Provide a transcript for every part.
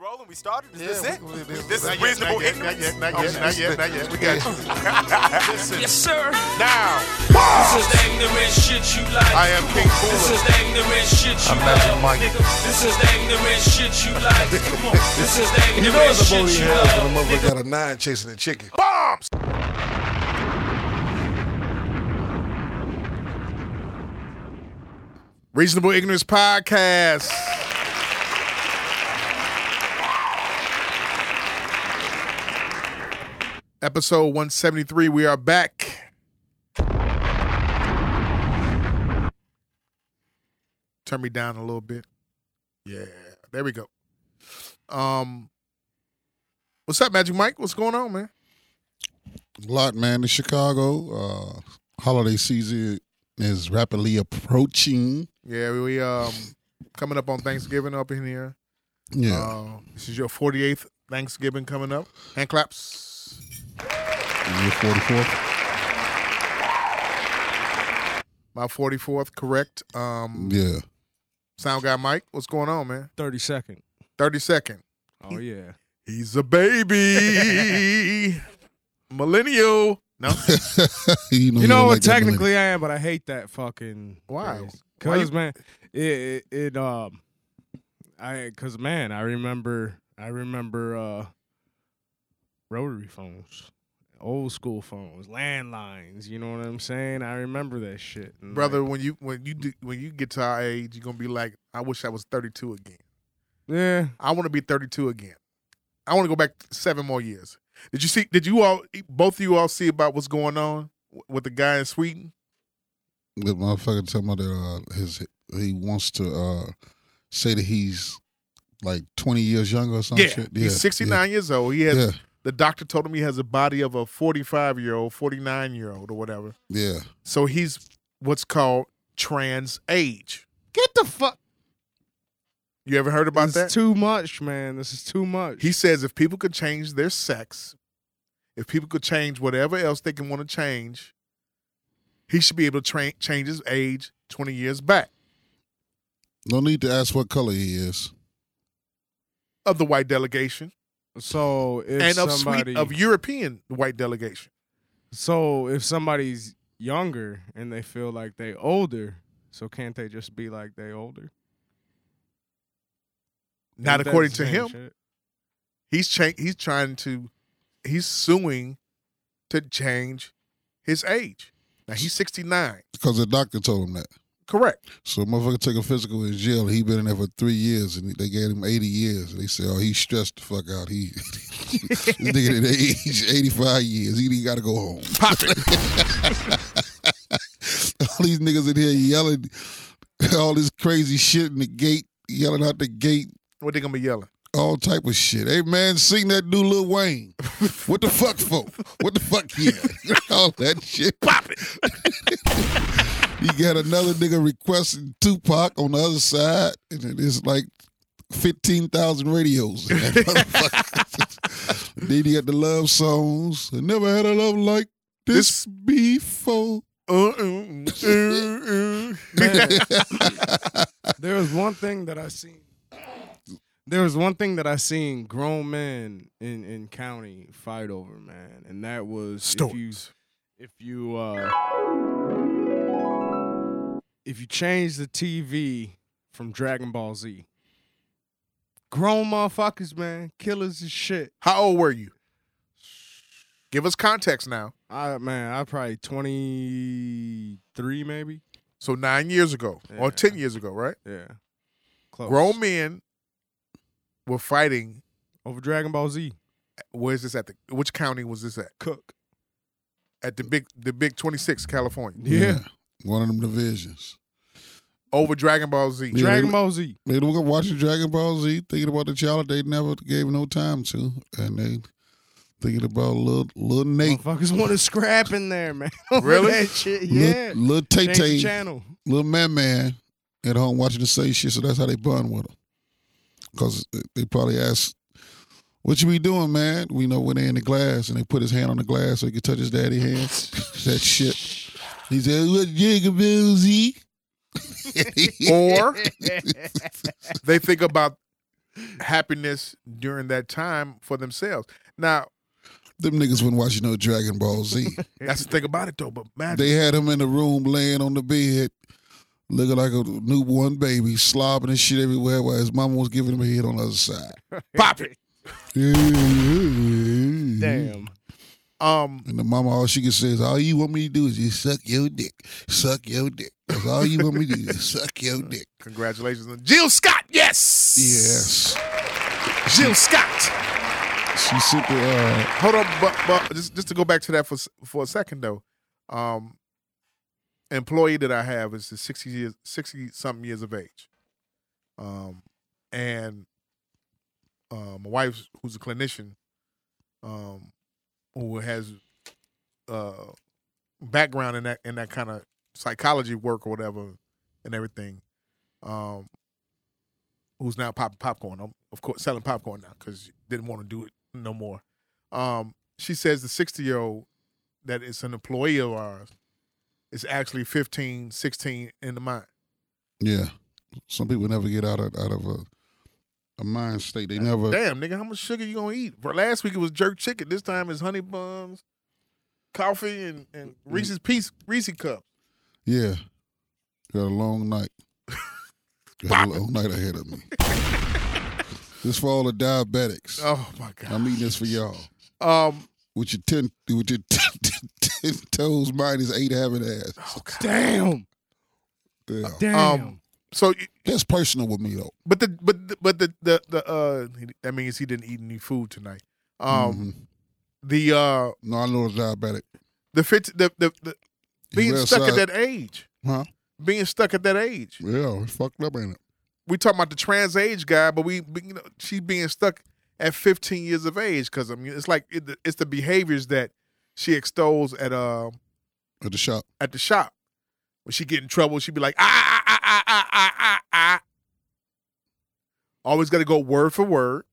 rolling? We started? Is this Yeah, it? we- we- we- this not is yet, reasonable not yet, ignorance? Not yet, not Oh, yet, not yet, oh, not yet. We got you. Listen, Yes, sir. now, This is the ignorant shit you like. I am King This is Cooler. the ignorant shit you I'm like. Magic Mike. Nigga, this is the ignorant shit you like. Come on. This is the You know ignorant it's a shit booty you hell when a love. motherfucker got a nine chasing a chicken. Bombs! Reasonable Ignorance Podcast. Episode 173. We are back. Turn me down a little bit. Yeah, there we go. Um, what's up, Magic Mike? What's going on, man? A lot, man. In Chicago, uh, holiday season is rapidly approaching. Yeah, we, um coming up on Thanksgiving up in here. Yeah, Uh, this is your 48th Thanksgiving coming up. Hand claps. Year 44. My 44th, correct. Um, Yeah, Sound guy Mike, what's going on, man? 30 second. 30 second. Oh yeah. He's a baby. Millennial. No? you know, You know what? like technically, I am, but I hate that fucking. Why? Cause man, it, it it um, I cause man, I remember I remember uh, rotary phones, old school phones, landlines. You know what I'm saying? I remember that shit, And, Brother, like, when you when you do, when you get to our age, you're gonna be like, I wish I was 32 again. yeah. I want to be 32 again. I want to go back seven more years. Did you see? Did you all, both of you all see about what's going on with the guy in Sweden? The motherfucker tell me that uh, his he wants to uh, say that he's like 20 years younger or some yeah, shit. he's 69 years old. He has Yeah, the doctor told him he has a body of a 45 year old, 49 year old, or whatever. yeah. So he's what's called trans age. Get the fuck. You ever heard about that? This too much, man. This is too much. he says if people could change their sex, if people could change whatever else they can want to change, he should be able to tra- change his age 20 years back No need to ask what color he is. of the white delegation so if and of somebody, of European white delegation. So if somebody's younger and they feel like they older, so can't they just be like they older? Not Ain't that according to him. shit? He's cha- he's trying to he's suing to change his age. Now he's 69. Because the doctor told him that. Correct. So motherfucker took a physical in jail. He been in there for three years, and they gave him eighty years. And They said, "Oh, he stressed the fuck out. He this nigga at age eighty five years. He, he got to go home." Pop it. all these niggas in here yelling all this crazy shit in the gate, yelling out the gate, what they gonna be yelling? all type of shit. Hey man, sing that new Lil Wayne. what the fuck for? What the fuck yeah? all that shit. Pop it. You got another nigga requesting Tupac on the other side, and it is like fifteen thousand radios. in that motherfucker. then you got the love songs. I never had a love like this before. Uh, uh, uh, uh. There was one thing that I seen. There was one thing that I seen grown men in in county fight over, man, and that was if you Stories. if you uh if you change the TV from Dragon Ball Z. Grown motherfuckers, man, killers as shit. How old were you? Give us context now. I man, I probably twenty three, maybe. So nine years ago, or ten years ago, right? Yeah, close. Grown men were fighting. over Dragon Ball Z. Where's this at? The which county was this at? Cook. At the big, the big twenty six, California. Yeah, One of them divisions. Over Dragon Ball Z. Yeah. Dragon Ball Z. They were watching Dragon Ball Z, thinking about the child they never gave no time to, and they thinking about little little Nate, Motherfuckers want to scrap in there, man. Really? That shit, yeah. little, little Tay Tay, channel. little man man at home watching the same shit. So that's how they bond with him. Because they probably asked, "What you be doing, man?" We know when they in the glass and they put his hand on the glass so he could touch his daddy hand. that shit. He said, "What Ball Or they think about happiness during that time for themselves. Now, Them niggas wasn't watching no Dragon Ball Z. that's the thing about it though. But man, they had him in the room laying on the bed, looking like a newborn baby, slobbing and shit everywhere while his mama was giving him a hit on the other side. pop it. Damn. Um, And the mama, all she can say is, all you want me to do is just suck your dick. Suck your dick. That's all you want me to do is suck your dick. congratulations, on Jill Scott. Yes, Yes. Jill Scott. She the, uh, Hold on, but, but just just to go back to that for for a second though, um, employee that I have is sixty years, sixty something years of age, um, and uh, my wife, who's a clinician, um, who has uh background in that in that kind of psychology work or whatever and everything, um, who's now popping popcorn. I'm, of course, selling popcorn now because didn't want to do it no more. Um, she says the 60 year old that is an employee of ours is actually 15, 16 in the mind. yeah. Some people never get out of, out of a, a mind state. They never, Damn, nigga, how much sugar you gonna eat? For last week it was jerk chicken. This time it's honey buns, coffee, and, and Reese's piece Reese cup. yeah. Got a long night. Got a long night ahead of me. this for all the diabetics. Oh my god. I'm eating this for y'all. Um, With your ten, with your ten, ten toes minus eight having ass. oh, God. Damn. Yeah. Damn. Um, so, That's personal with me though. but the but the, but the the the uh, that means he didn't eat any food tonight. Um, Mhm. the uh, No, I know it's diabetic. the fit the the, the He being stuck at that age, Huh? being stuck at that age. Yeah, it's fucked up, ain't it? we talking about the trans age guy, but we, we- you know, she's being stuck at 15 years of age because I mean, it's like it, it's the behaviors that she extols at uh At the shop. at the shop. When she get in trouble, she'd be like ah ah ah ah ah. Always got to go word for word.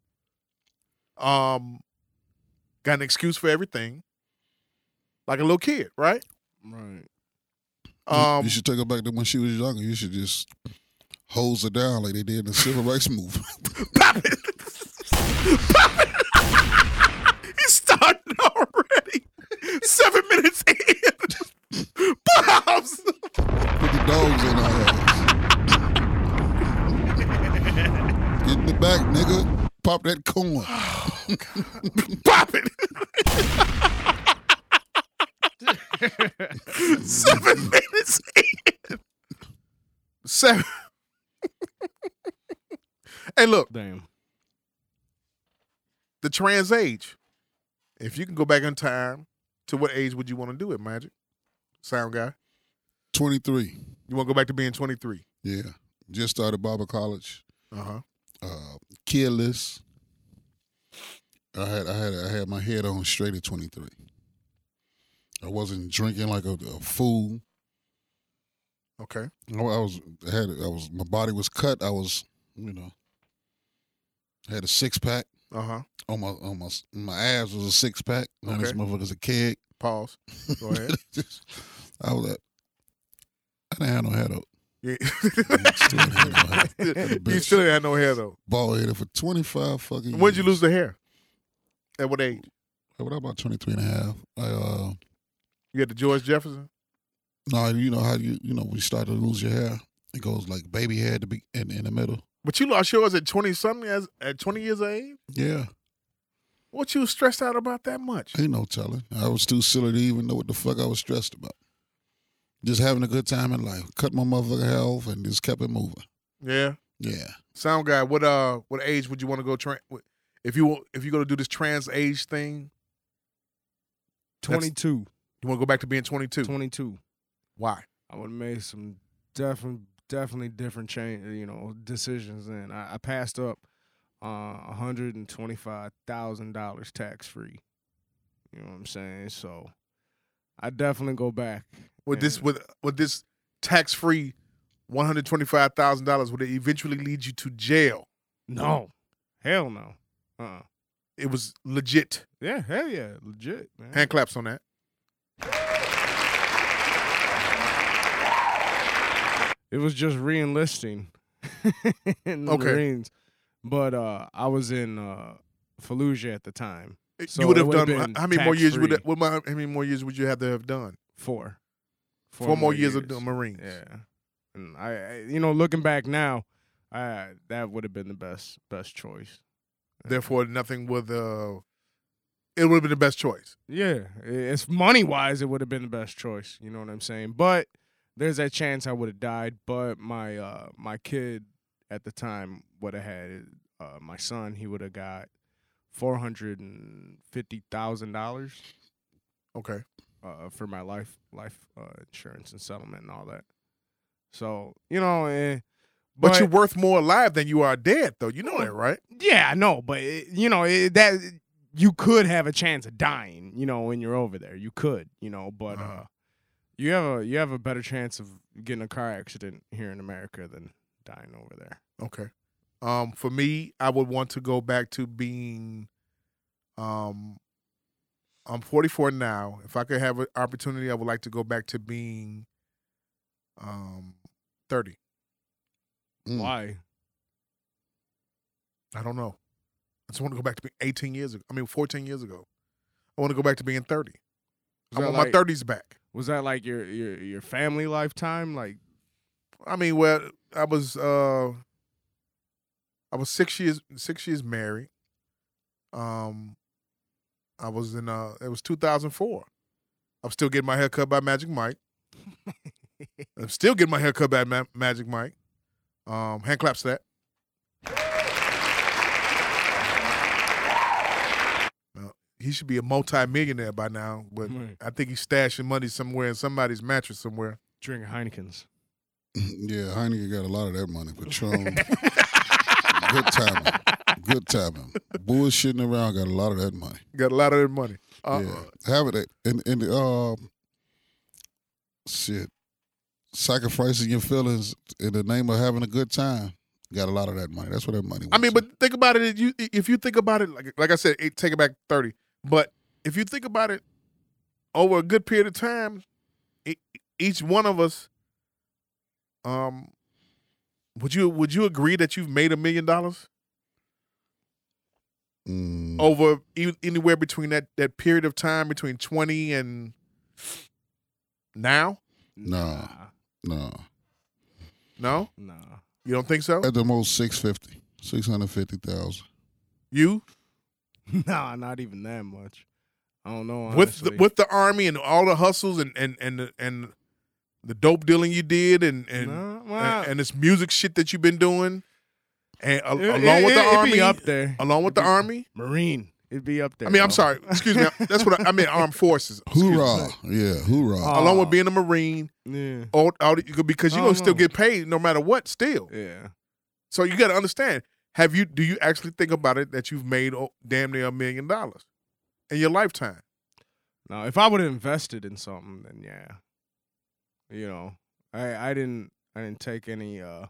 Um, got an excuse for everything, like a little kid, right? Right. Um, you should take her back to when she was younger. You should just hose her down like they did in the civil rights movement. Pop it. Pop it. He's starting already. Seven minutes in. Bombs. Put the dogs in her ass. Get in the back, nigga. Pop that corn. Oh, Pop it. Seven minutes in. Seven. hey, look, Damn. the trans age. If you can go back in time, to what age would you want to do it, Magic? Sound guy. 23. You want to go back to being 23? Yeah. Just started Barber College. Uh huh. Uh, kidless. I had I had I had my head on straight at 23. I wasn't drinking like a, a fool. Okay. I I was I had I was my body was cut. I was you know had a six pack Uh huh. on my on my my abs was a six pack. Now this Okay. motherfucker's a keg. Pause. Go ahead. Just- I was at, I didn't have no head up. Yeah. Still ain't had no you still ain't had no hair though. Bald headed for 25 fucking years. When'd you lose the hair? At what age? What about 23 and a half? I, uh, You had the George Jefferson. no, you know how you, you know, we you start to lose your hair, it goes like baby hair to be in, in the middle. But you lost yours at twenty something as at twenty years of age. Yeah. What you stressed out about that much? Ain't no telling. I was too silly to even know what the fuck I was stressed about. Just having a good time in life. Cut my motherfucker hair off and just kept it moving. Yeah. Yeah. Sound guy. What uh? What age would you want to go? Tra- if you if you go to do this trans age thing, 22. you want to go back to being twenty two. 22. Why? I would have made some definitely definitely different change, you know, decisions. And I, I passed up uh, hundred and twenty five thousand dollars tax free. You know what I'm saying? So I definitely go back. With this with with this tax free one hundred twenty five thousand dollars, would it eventually lead you to jail? no, hell no. Uh. uh It was legit. Yeah, hell yeah, legit, man. Hand claps on that. It was just re-enlisting in the Okay. Marines. but uh, I was in uh, Fallujah at the time. So you would have done been how many more years would that, what, how many more years would you have to have done? Four. Four, more years, of the Marines. Yeah, and I, I, you know, looking back now, I that would have been the best best choice. Therefore, nothing would. Uh, it would have been the best choice. Yeah, it's money wise, it would have been the best choice. You know what I'm saying? But there's that chance I would have died. But my uh my kid at the time would have had uh my son. He would have got four hundred and fifty thousand dollars Okay. Uh for my life life uh, insurance and settlement and all that. So you know, eh, But, you're worth more alive than you are dead, though. You know that, right? Yeah, I know, but it, you know it, that you could have a chance of dying. You know, when you're over there, you could. You know, but Uh-huh. uh, you have a you have a better chance of getting a car accident here in America than dying over there. Okay. Um, for me, I would want to go back to being. Um, I'm 44 now. If I could have an opportunity, I would like to go back to being. Um, 30. Mm. Why? I don't know. I just want to go back to being 18 years ago. I mean, 14 years ago. I want to go back to being 30. I that want like- my 30s back. Was that like your your your family lifetime? Like I mean, well, I was uh I was six years six years married. Um I was in uh it was two thousand four. I'm still getting my hair cut by Magic Mike. I'm still getting my hair cut by Ma- Magic Mike. Um hand claps to that. Now, he should be a multi-millionaire by now, but Right. I think he's stashing money somewhere in somebody's mattress somewhere. drinking Heinekens. Yeah, Heineken got a lot of that money. Patron. Good timing. Good timing. Bullshitting around got a lot of that money. Got a lot of that money. Uh, yeah. Have it in in the um shit. Sacrificing your feelings in the name of having a good time. Got a lot of that money. That's what that money I mean, to. but think about it. If you if you think about it, like like I said, take it back thirty. But if you think about it over a good period of time, each one of us, um, would you would you agree that you've made a million dollars Mm, over e- anywhere between that that period of time between twenty and now? Nah. no. No, Nah. you don't think so? At the most 650. 650,000. You Nah, not even that much. I don't know. with the, with the army and all the hustles and and and the, and the dope dealing you did and and Nah, and, and this music shit that you've been doing, and a- it- along with the it'd army, up there. along with It'd the be- army. Marine. It'd be up there. I mean, I'm sorry, excuse me. That's what I, I meant. Armed forces. Excuse me. Hoorah. Yeah, hoorah. Along with being a marine, Yeah. all, all, because you're gonna still get paid no matter what. Still, Yeah. so you got to understand. Have you? Do you actually think about it that you've made oh, damn near a million dollars in your lifetime? Now, if I would have invested in something, then yeah. You know, I I didn't I didn't take any uh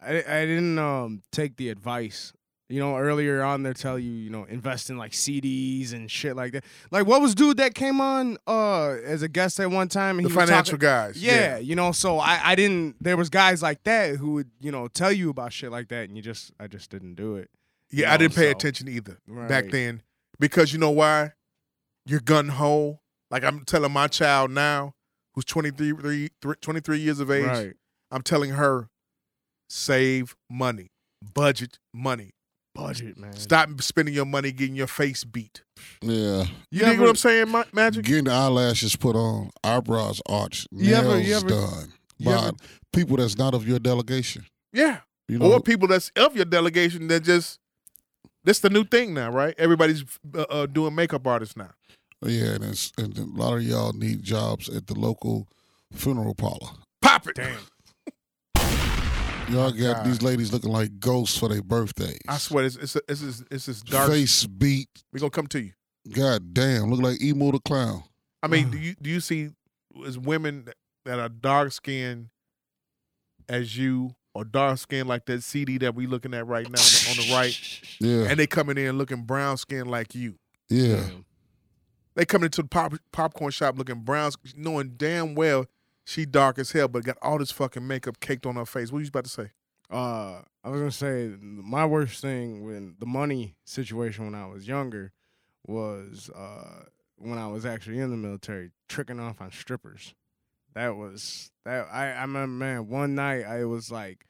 I I didn't um take the advice. You know, earlier on they tell you, you know, invest in like CDs and shit like that. Like what was dude that came on uh as a guest at one time and The he was financial talking, guys. yeah, you know, so I I didn't there was guys like that who would, you know, tell you about shit like that and you just I just didn't do it. Yeah, You I didn't pay so- attention either back then because you know why? You're gun ho. Like I'm telling my child now, who's 23, three- 23 years of age, Right. I'm telling her, save money, budget money. Budget, man. Stop spending your money getting your face beat. Yeah. You, dig ever- what I'm saying, Ma- Magic? Getting the eyelashes put on, eyebrows arched, You nails ever- you ever- done by ever- people that's not of your delegation. Yeah. You know, or people that's of your delegation that just, this the new thing now, right? Everybody's uh, uh, doing makeup artists now. yeah, and, it's, and a lot of y'all need jobs at the local funeral parlor. Pop it. Damn. Y'all oh, got God. these ladies looking like ghosts for their birthdays. I swear, it's it's it's, it's, it's this dark. Face beat. We're gonna come to you. God damn, look like Emo the clown. I mean, do you do you see as women that- that are dark skinned as you or dark skinned like that CD that we looking at right now on the, on the right, Yeah, and they coming in looking brown skinned like you. yeah. Damn. They coming into the pop, popcorn shop looking brown, knowing damn well she dark as hell, but got all this fucking makeup caked on her face. What you about to say? Uh, I was gonna say my worst thing when the money situation when I was younger was uh when I was actually in the military tricking off on strippers. That was that I I remember man one night I was like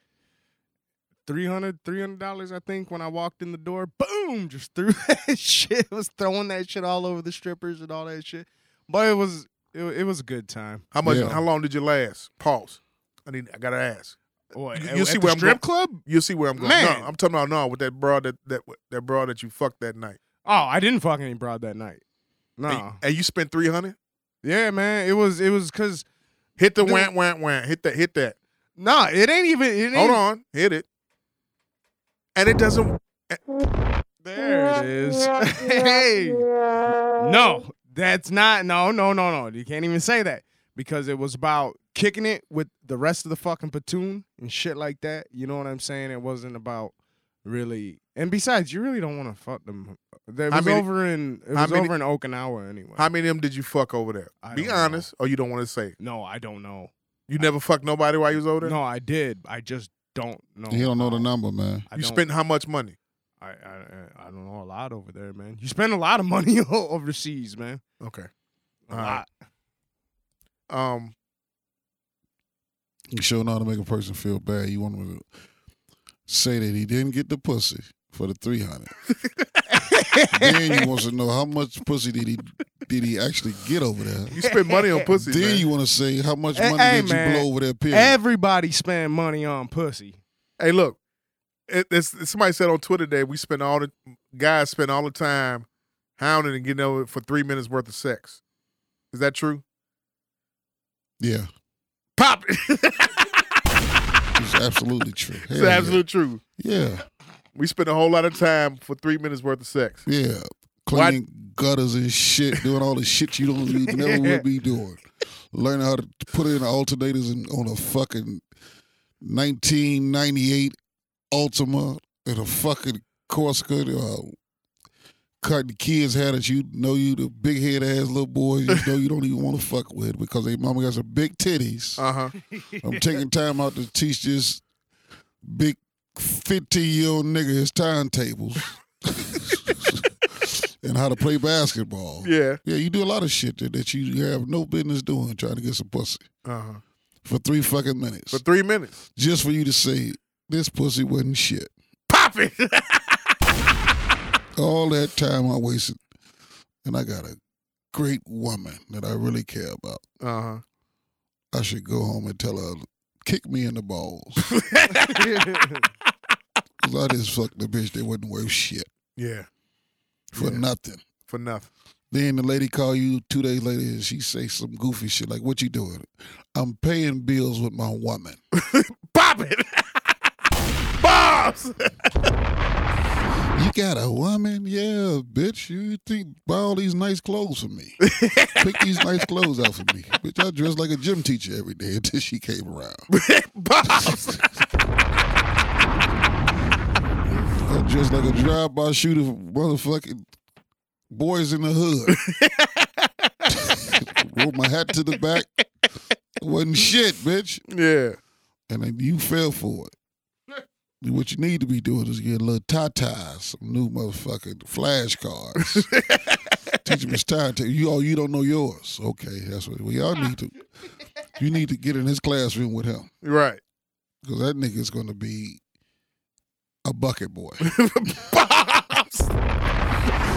300 dollars I think when I walked in the door boom just threw that shit was throwing that shit all over the strippers and all that shit but it was it, it was a good time How much? Yeah. How long did you last? Pause. I need. I gotta ask. What, You- you see where the I'm strip going- club You'll see where I'm going. Man. No, I'm talking about no with that broad that that that broad that you fucked that night. oh I didn't fuck any broad that night no And, and you spent three hundred. yeah man it was it was cause Hit the Dude. wham wham wham. Hit that. Hit that. nah it ain't even it ain't Hold on. Hit it. And it doesn't. Eh. There it is. hey. No, that's not. No, no, no, no. You can't even say that because it was about kicking it with the rest of the fucking platoon and shit like that. You know what I'm saying? It wasn't about really. And besides, you really don't want to fuck them. It How was many- over in it was many- over in Okinawa anyway. How many of them did you fuck over there? I Be don't know. honest, or you don't want to say. no, I don't know. You never fucked nobody while you was over there. No, I did. I just don't know. He don't know the um, number, man. I you spent how much money? I, I I don't know a lot over there, man. You spend a lot of money overseas, man. Okay. A right. lot. Um. You sure know how to make a person feel bad. You want to say that he didn't get the pussy for the three hundred. then you want to know how much pussy did he did he actually get over there. You spend money on pussy. Then man. you want to say how much money hey, did man. you blow over there? Period. Everybody spend money on pussy. Hey, look. It, it's, somebody said on Twitter today we spend all the guys spend all the time hounding and getting over for three minutes worth of sex. Is that true? yeah, Pop it. it's absolutely true. it's Hell yeah. absolute true. Yeah, We spend a whole lot of time for three minutes worth of sex. yeah. Cleaning gutters and shit, doing all the shit you don't you never would be doing. Learning how to put in alternators in, on a fucking 1998 Altima and a fucking Corsica. Uh, cutting kids' hair that you know you the big head ass little boys you know you don't even want to fuck with because they mama got some big titties. Uh huh. I'm taking time out to teach this big 15 year old nigga his timetables and how to play basketball. Yeah. Yeah, you do a lot of shit that, that you have no business doing trying to get some pussy Uh huh. for three fucking minutes. For three minutes. just for you to say, this pussy wasn't shit. Pop it. All that time I wasted, and I got a great woman that I really care about. uh huh. I should go home and tell her, kick me in the balls. Because I just fucked the bitch that wasn't worth shit Yeah. for Yeah. nothing. For nothing. Then the lady call you two days later and she say some goofy shit like, "What you doing?" I'm paying bills with my woman. Pop it. Bombs. You got a woman? Yeah, bitch. You think buy all these nice clothes for me? Pick these nice clothes out for me, bitch. I dress like a gym teacher every day until she came around. Bombs. I dress like a drive-by shooter, for motherfucking boys in the hood. Roll my hat to the back. Wasn't shit, bitch. yeah. and then you fell for it. What you need to be doing is get a little tatas, some new motherfucking flashcards. Teach him his time. to- You oh, you don't know yours. Okay, that's what we all need to. You need to get in his classroom with him Right. because that nigga is going to be a bucket boy.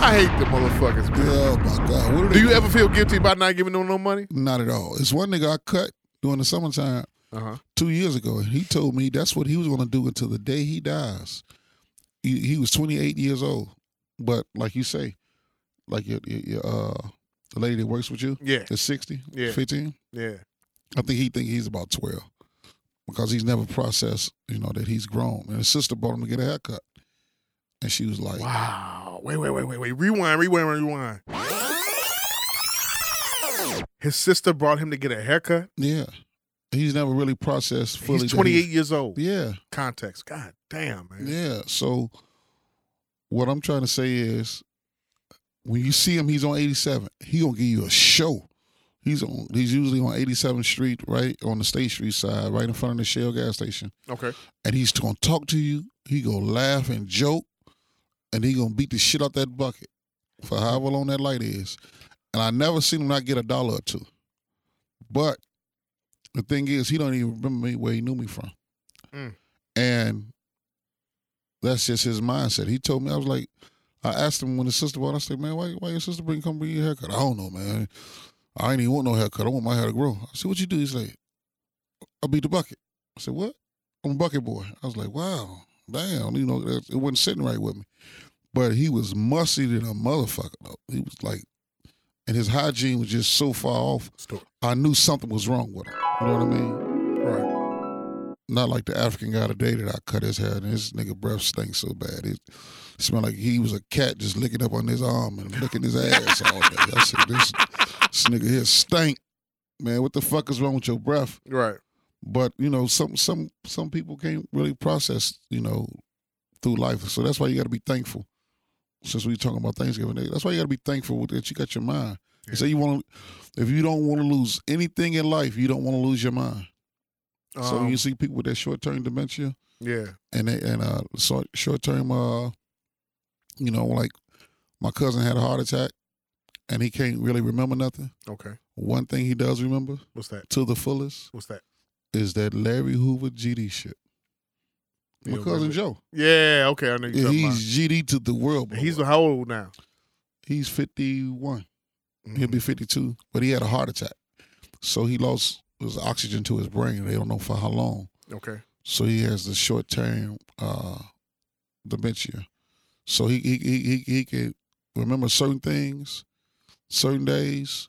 I hate the motherfuckers, man. oh my god! What Do you ever feel guilty about not giving them no money? Not at all. It's one nigga I cut during the summertime Uh huh. two years ago, and he told me that's what he was going to do until the day he dies. He, he was 28 years old, but like you say, like your, your, your uh, the lady that works with you Yeah. is 60, Yeah. 15. Yeah. I think he think he's about 12 because he's never processed, you know, that he's grown. And his sister brought him to get a haircut, and she was like, Wow. Wait, wait, wait, wait, wait. Rewind, rewind, rewind. His sister brought him to get a haircut. "Yeah, he's never really processed fully." He's that 28 years old. Yeah, Context. God damn, man. Yeah. So what I'm trying to say is when you see him, he's on 87. He gonna give you a show. He's on. He's usually on 87th Street, right on the State Street side, right in front of the Shell gas station. Okay. And he's gonna talk to you. He gonna laugh and joke, and he gonna beat the shit out that bucket for however long that light is. And I never seen him not get a dollar or two. But the thing is, he don't even remember me where he knew me from. Mm. And that's just his mindset. He told me I was like, I asked him when his sister bought. I said, man, why why your sister bring come bring you a haircut? I don't know, man. I ain't even want no haircut. I want my hair to grow. I said, what you do? He's like, I beat the bucket. I said, what? I'm a bucket boy. I was like, wow, damn. You know, it wasn't sitting right with me. But he was musty than a motherfucker. Though. He was like, and his hygiene was just so far off. Story. I knew something was wrong with him. You know what I mean? Right. Not like the African guy today that I cut his hair and his nigga breath stinks so bad. It smelled like he was a cat just licking up on his arm and licking his ass all day. I said, this, this nigga here stink. Man, what the fuck is wrong with your breath? Right. But, you know, some some some people can't really process, you know, through life. So that's why you gotta be thankful. Since we talking about Thanksgiving Day, that's why you gotta be thankful that you got your mind. Yeah. So you want to, if you don't want to lose anything in life, you don't want to lose your mind. so Um, you see people with that short term dementia yeah. and they, and uh short short term uh you know like my cousin had a heart attack and he can't really remember nothing. Okay. One thing he does remember What's that? to the fullest What's that? is that Larry Hoover GD shit. My cousin. Joe. Yeah. Okay. I know you're talking he's GD to the world. boy. He's how old now? he's fifty one. Mm-hmm. He'll be fifty two, but he had a heart attack, so he lost his oxygen to his brain. They don't know for how long. Okay. So he has the short term uh, dementia. So he he he he, he can remember certain things, certain days,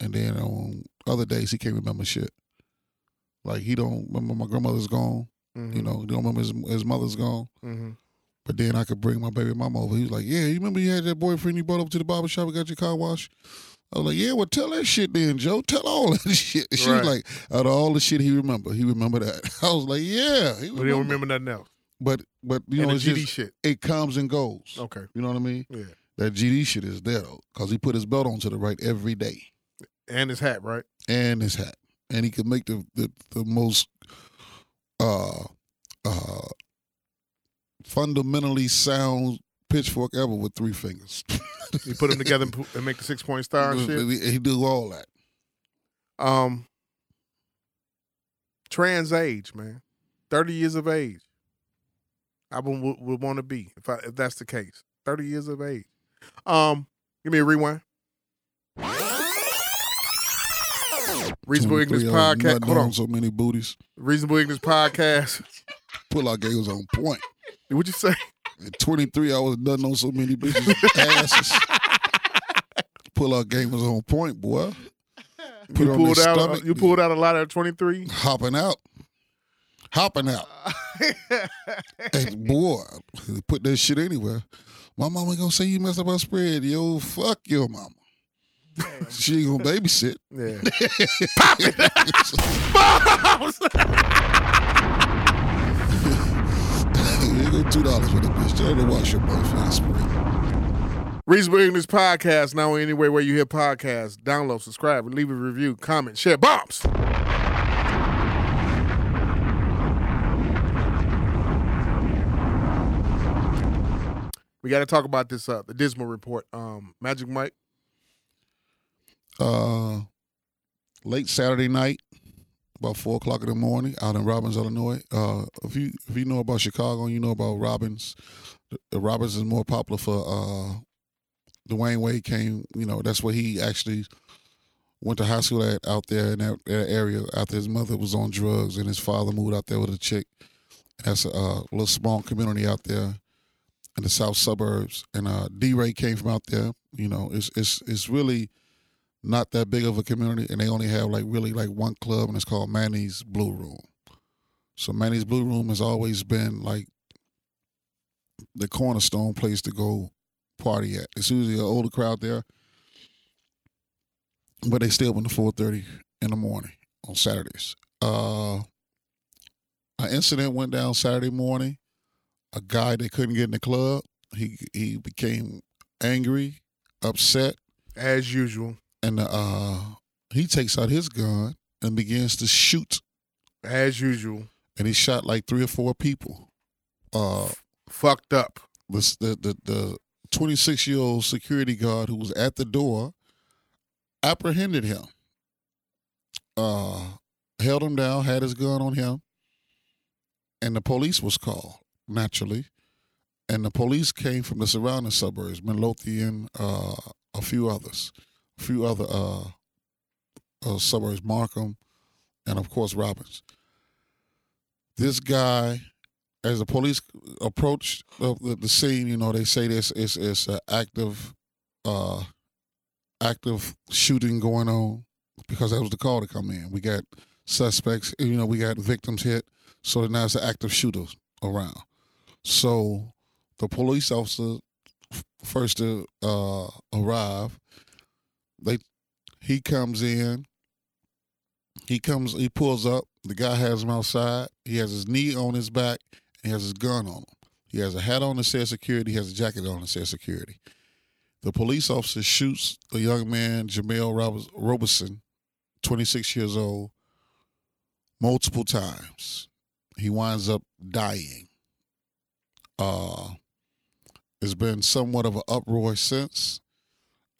and then on other days he can't remember shit. Like he don't remember my grandmother's gone. Mm-hmm. You know, he don't remember his his mother's gone. Mm-hmm. But then I could bring my baby mama over. He was like, "Yeah, you remember you had that boyfriend you brought over to the barber shop and got your car washed." I was like, "Yeah, well, tell that shit then, Joe. Tell all that shit." She Right. was like, "Out of all the shit he remember, he remember that." I was like, "Yeah, he But he don't remember nothing else. But but you and know, it's GD just, shit. it comes and goes. Okay. You know what I mean? Yeah. That GD shit is there though, because he put his belt on to the right every day And his hat, right? and his hat, and he could make the the, the most uh uh fundamentally sound pitchfork ever with three fingers. You put them together and, make the six point star shit. He, he do all that. Um, trans age, man, thirty years of age. I would, would, would want to be if I, if that's the case. Thirty years of age. Um, give me a rewind. Reasonable Ignorance 23 podcast. Hold on. So many booties. Reasonable Ignorance podcast. Pull out game was on point. What'd you say? At 23, I was nothing on so many bitches' asses. Pull out game was on point, boy. Put You pulled out. stomach. you pulled out a lot at twenty three. Hopping out. Hopping out. Hey, boy, put that shit anywhere. My mama gonna say you messed up her spread. Yo, fuck your mama. She ain't gonna babysit. Yeah. you go two dollars for the bitch. Tell her to wash your boyfriend's spread. Reasonable Ignorance Podcast, now anywhere where you hear podcasts. Download, subscribe, and leave a review, comment, share. Bombs! We got to talk about this, uh, the Dismal Report. Um, Magic Mike, uh, late Saturday night, about four o'clock in the morning, out in Robbins, Illinois. Uh, if you if you know about Chicago, you know about Robbins. Robbins is more popular for uh, Dwyane Wade came. You know that's where he actually went to high school at out there in that, that area after his mother was on drugs and his father moved out there with a chick. That's a little small community out there in the south suburbs, and uh, D-Wade came from out there. You know, it's it's it's really not that big of a community, and they only have like really like one club, and it's called Manny's Blue Room. So Manny's Blue Room has always been like the cornerstone place to go party at. It's usually an older crowd there, but they stay open to four thirty in the morning on Saturdays. Uh, an incident went down Saturday morning. A guy that couldn't get in the club, he he became angry, upset as usual. And uh he takes out his gun and begins to shoot, As usual, and he shot like three or four people. Uh, fucked up. the the the, the 26 year old security guard who was at the door apprehended him, uh, held him down, had his gun on him, and the police was called naturally, and the police came from the surrounding suburbs, Midlothian, uh, a few others, few other uh, uh, suburbs, Markham, and of course Robbins. This guy as the police approached the, the, scene, you know, they say this is is an active, uh, active shooting going on because that was the call to come in. We got suspects, you know, we got victims hit, so now it's an active shooter around. So the police officer first to uh, arrive, they he comes in. He comes. He pulls up. The guy has him outside. He has his knee on his back. He has his gun on him. He has a hat on that says security. He has a jacket on that says security. The police officer shoots the young man, Jemel Robertson, 26 years old, multiple times. He winds up dying. Uh, it's been somewhat of an uproar since.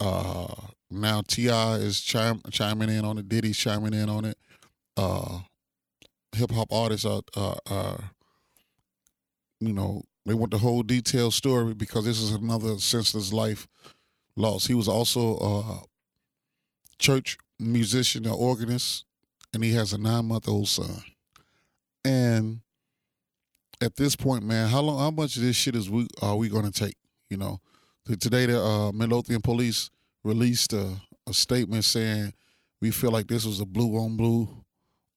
Uh, now T.I. is chime, chiming in on it. Diddy's chiming in on it. Uh, Hip hop artists are, are, are you know, they want the whole detailed story because this is another senseless life lost. He was also a church musician, an organist, and he has a nine month old son. And at this point, man, how long, how much of this shit is we are we going to take? You know, today the uh, Midlothian police released a, a statement saying we feel like this was a blue on blue,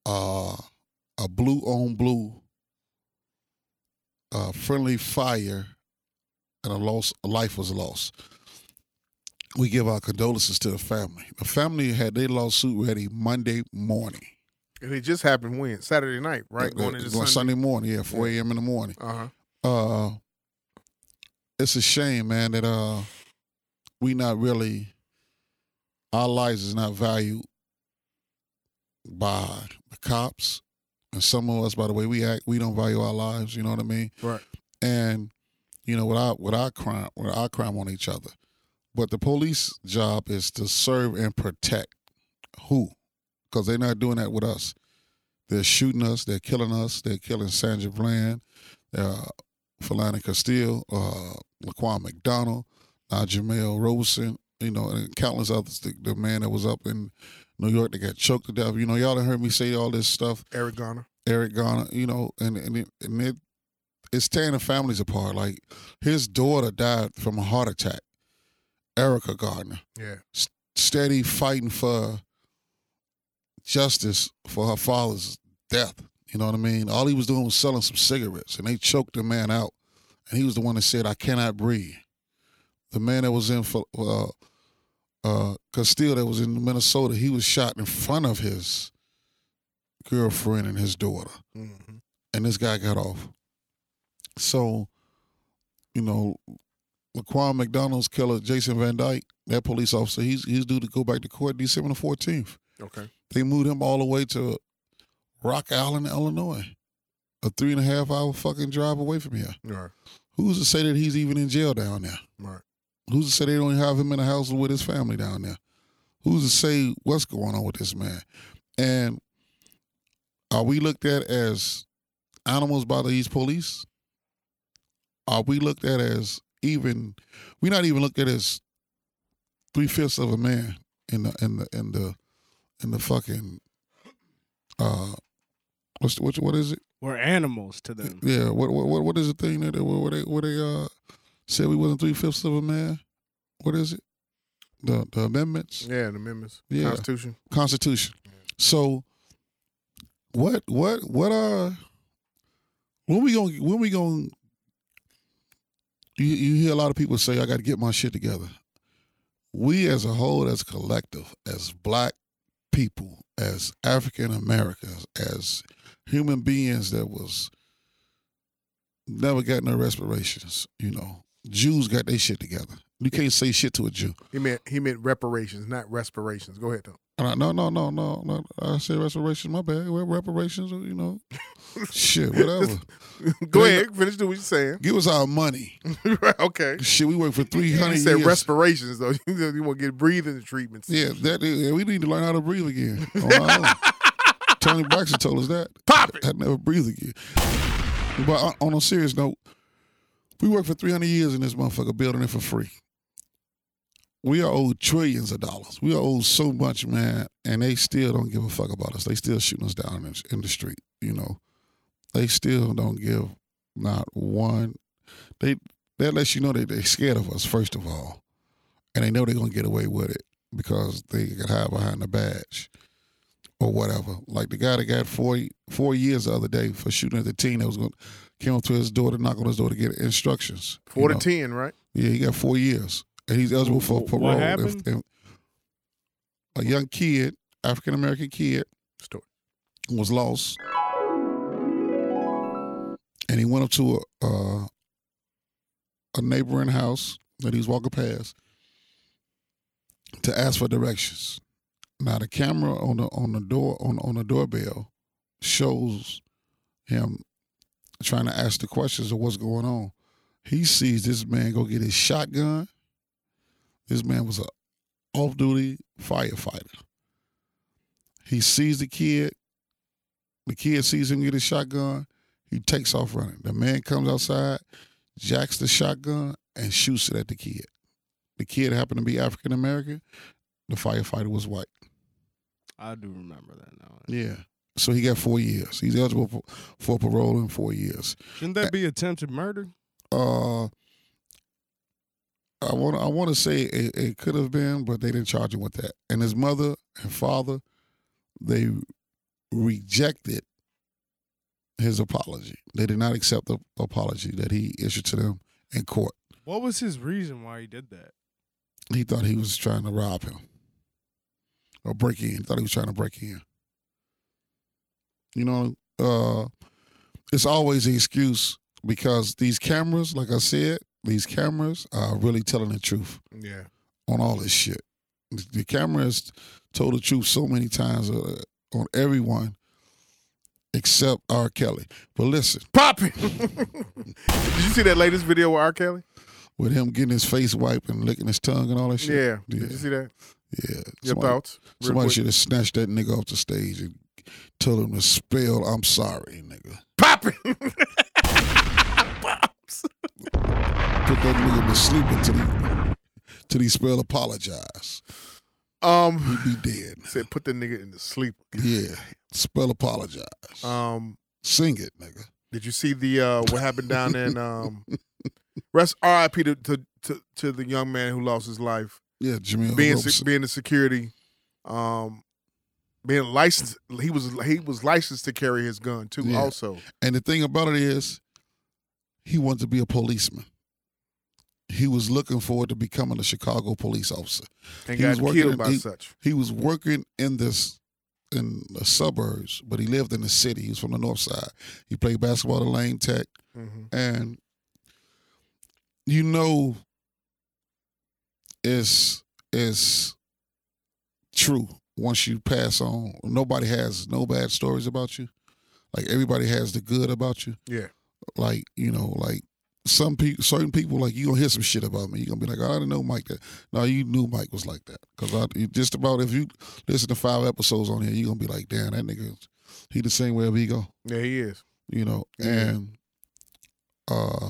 uh, a blue on blue uh, friendly fire and a loss a life was lost. We give our condolences to the family. The family had their lawsuit ready Monday morning. And it just happened when? Saturday night, right? Uh, Going into Sunday. Sunday. morning, yeah, 4 a.m. in the morning. Uh-huh. Uh it's a shame, man, that uh we not really our lives is not valued by the cops. And some of us, by the way we act, we don't value our lives, you know what I mean? Right. and you know without without crime without crime on each other but the police job is to serve and protect who because they're not doing that with us they're shooting us they're killing us they're killing sandra bland uh, Philando Castile, uh, Laquan McDonald, uh, Jemel Roberson, you know, and countless others. The, the man that was up in New York that got choked to death. You know, y'all done heard me say all this stuff. Eric Garner. Eric Garner, you know, and and it, and it it's tearing the families apart. Like his daughter died from a heart attack. Erica Garner, Yeah. steady fighting for justice for her father's death. You know what I mean? All he was doing was selling some cigarettes, and they choked the man out. And he was the one that said, "I cannot breathe." The man that was in for uh, uh, Castile, that was in Minnesota, he was shot in front of his girlfriend and his daughter Mm-hmm. and this guy got off. So, you know, Laquan McDonald's killer, Jason Van Dyke, that police officer, he's he's due to go back to court December the fourteenth. Okay. They moved him all the way to Rock Island, Illinois, a three and a half hour fucking drive away from here. Right. Who's to say that he's even in jail down there? Right. Who's to say they don't have him in a house with his family down there? Who's to say what's going on with this man? And are we looked at as animals by these police? Are we looked at as even? We're not even looked at as three fifths of a man in the in the in the in the fucking uh what's what what is it? We're animals to them. Yeah, what what what what is the thing that they what they what they uh said we wasn't three fifths of a man? What is it? The the amendments, Yeah, the amendments. Yeah. Constitution. Constitution. So what what what are when we going when we going you you hear a lot of people say I got to get my shit together. We as a whole as a collective as black people as African Americans as human beings that was never got no respirations, you know. Jews got their shit together. You can't say shit to a Jew. He meant he meant reparations, not respirations. Go ahead though. I, no, no, no, no, no. I said reparations. My bad. Well, reparations. You know, shit, whatever. Go They- ahead, finish doing what you're saying. Give us our money. Right, okay. Shit, we work for three hundred. You said years. respirations though. You, want to get breathing treatments. yeah, that yeah, we need to learn how to breathe again. Oh, own. Toni Braxton told us that. Pop it. I'd never breathe again. But on a serious note, we worked for 300 years in this motherfucker building it for free. We are owed trillions of dollars. We are owed so much, man, and they still don't give a fuck about us. They still shooting us down in, the street, you know. They still don't give not one. They that lets you know that they're scared of us, first of all. And they know they're gonna get away with it because they can hide behind the badge or whatever. Like the guy that got four four years the other day for shooting at the teen that was going came up to his door to knock on his door to get instructions. you Four know. to ten, right? Yeah, he got four years, and he's eligible for What parole. If- happened? if- a young kid, African American kid, Story. was lost, and he went up to a uh, a neighboring house that he was walking past to ask for directions. Now the camera on the on the door on on the doorbell shows him trying to ask the questions of what's going on. He sees this man go get his shotgun. This man was a off duty firefighter. He sees the kid. The kid sees him get his shotgun. He takes off running. The man comes outside, jacks the shotgun, and shoots it at the kid. The kid happened to be African American. The firefighter was white. I do remember that now. Yeah. So he got four years. He's eligible for, for parole in four years. Shouldn't that be attempted murder? Uh, I want I want to say it, it could have been, but they didn't charge him with that. And his mother and father, they rejected his apology. They did not accept the apology that he issued to them in court. What was his reason why he did that? He thought he was trying to rob him or break in. He thought he was trying to break in. You know, uh, it's always an excuse because these cameras, like I said, these cameras are really telling the truth Yeah. on all this shit. The cameras told the truth so many times uh, on everyone except R. Kelly. But listen, Pop it. Did you see that latest video with R. Kelly? with him getting his face wiped and licking his tongue and all that shit. Yeah. Yeah. Did you see that? Yeah. Your Somebody- Somebody should have snatched that nigga off the stage and told him to spell I'm sorry, nigga. Pop it. Put that nigga to sleep until he till he spell apologize. um, He'd be dead. said put the nigga in the sleep. Yeah. Spell apologize. Um, Sing it, nigga. did you see the uh what happened down in um rest R.I.P. To, to to to the young man who lost his life Yeah, Jemel being se- being the security, um, being licensed. He was he was licensed to carry his gun too. Yeah. Also, And the thing about it is, he wanted to be a policeman. He was looking forward to becoming a Chicago police officer. and He got was working killed in- by he- such. He was working in this in the suburbs, but he lived in the city. He was from the north side. He played basketball at Lane Tech, hmm and you know, it's it's true once you pass on. Nobody has no bad stories about you. Like everybody has the good about you. Yeah. Like you know, like some people, certain people, like you gonna hear some shit about me. You gonna be like, "Oh, I didn't know Mike that. No, you knew Mike was like that. Cause I just about if you listen to five episodes on here, you gonna be like, damn, that nigga, he the same wherever he go. Yeah, he is. You know, Yeah. and uh,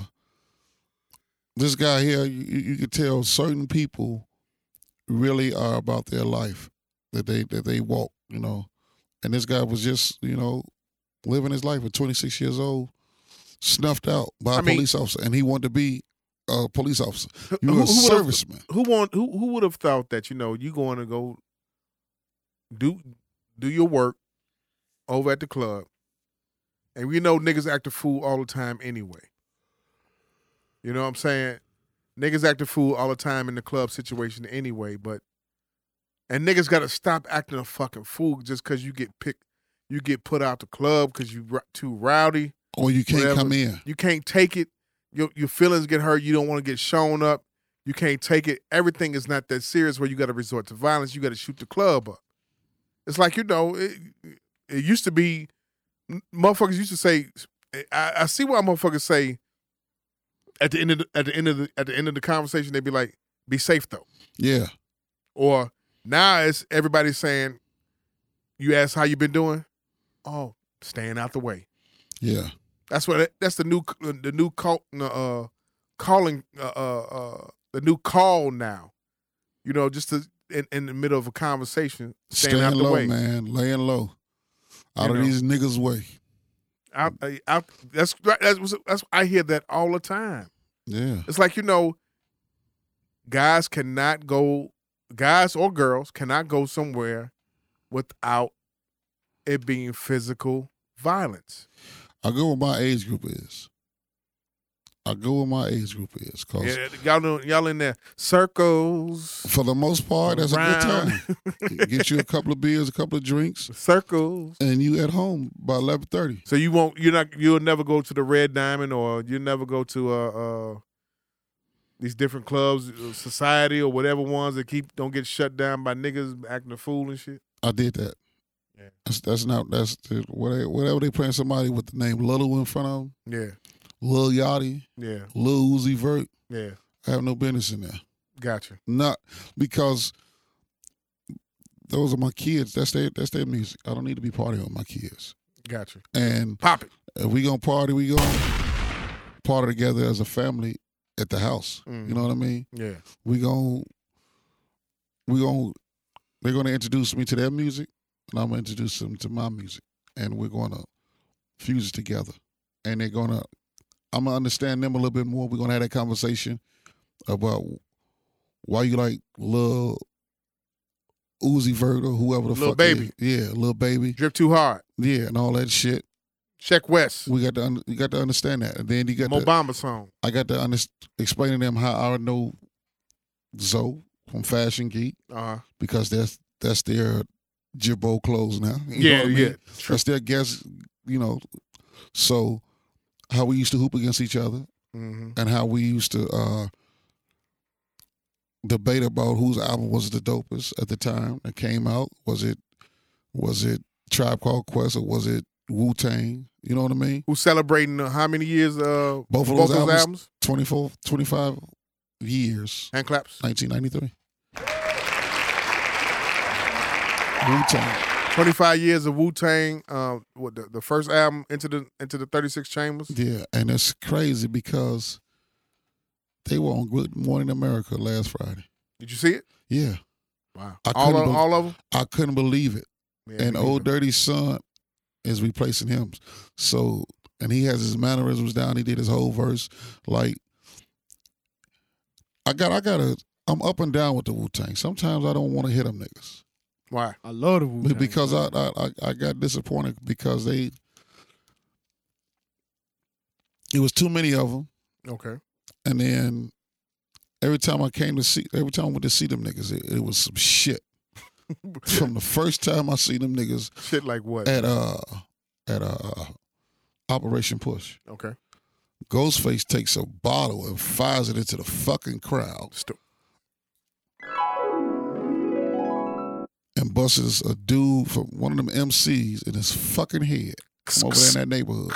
this guy here, you, you could tell certain people really are about their life that they that they walk. You know, and this guy was just you know living his life at 26 years old, snuffed out by a I mean- police officer, and he wanted to be a police officer. You who- a who serviceman. Who want who who would have thought that you know you going to go do do your work over at the club, and we know niggas act a fool all the time anyway. You know what I'm saying? Niggas act a fool all the time in the club situation anyway, but and niggas got to stop acting a fucking fool just because you get picked, you get put out the club because you r- too rowdy. Or you can't Whatever. come in. You can't take it. Your your feelings get hurt. You don't want to get shown up. You can't take it. Everything is not that serious where you got to resort to violence. You got to shoot the club up. It's like you know, it, it used to be. Motherfuckers used to say, I, I see why motherfuckers say. At the end of the, at the end of the at the end of the conversation, they'd be like, "Be safe though." Yeah. Or now it's everybody saying, "You ask how you been doing." Oh, staying out the way. Yeah. That's what. That's the new the new call uh calling uh, uh uh the new call now. You know, just to in, in the middle of a conversation, staying Staying out the low, way. man. Laying low. Out You of know. these niggas' way. Out, out, that's that's that's I hear that all the time. Yeah. It's like you know, guys cannot go, guys or girls cannot go somewhere without it being physical violence. I go where my age group is. I go where my age group is. Cause Yeah, y'all y'all in there circles, for the most part, that's a good time. Get you a couple of beers, a couple of drinks, circles. and you at home by eleven thirty. So you won't. You're not. You'll never go to the Red Diamond, or you'll never go to uh, uh these different clubs, uh, society, or whatever ones that keep don't get shut down by niggas acting a fool and shit. I did that. Yeah. That's, that's not that's the, whatever, whatever they playing somebody with the name Little in front of them, Yeah, Lil Yachty, yeah, Lil Uzi Vert. yeah. I have no business in there. Gotcha. Not because those are my kids. That's their that's their music. I don't need to be partying with my kids. Gotcha. And Pop it. if we gonna party, we gonna party together as a family at the house. Mhm. You know what I mean? Yeah. We gonna we gonna they're gonna introduce me to their music, and I'm gonna introduce them to my music, and we're gonna fuse it together. And they're gonna I'm gonna understand them a little bit more. We're gonna have that conversation about why you like Lil Uzi Vert or whoever the Lil fuck. Baby. is. Yeah, little baby. Drip too hard. Yeah, and all that shit. Check West. We got to un- you got to understand that, and then you got to Obama song. I got to under- explain to them how I know Zoe from Fashion Geek Uh huh. because that's that's their Jibbo clothes now. You know Yeah, what I mean? yeah. That's their guess, you know. So how we used to hoop against each other hmm and how we used to uh debate about whose album was the dopest at the time that came out. Was it was it Tribe Called Quest or was it Wu Tang? You know what I mean? Who's celebrating uh, how many years? Uh, Both of both those albums- albums. 24, 25 years. Hand claps. 1993. Wu Tang. Twenty five years of Wu Tang. Uh, what the, the first album into the into the thirty six chambers. Yeah, and it's crazy because they were on Good Morning America last Friday. Did you see it? Yeah, Wow. I all of, bel- all of them. I couldn't believe it. Yeah, and Old neither. Dirty Son is replacing him. So, and he has his mannerisms down. He did his whole verse. Like, I got, I got to. I'm up and down with the Wu Tang. Sometimes I don't want to hit them niggas. Why? I love the Wu Be- because I, I I I got disappointed because they it was too many of them, Okay. and then every time I came to see, every time I went to see them niggas, it, it was some shit. From the first time I see them niggas Shit like what? at uh at uh Operation Push, okay. Ghostface takes a bottle and fires it into the fucking crowd Sto- and busts a dude from one of them MCs in his fucking head from over there in that neighborhood.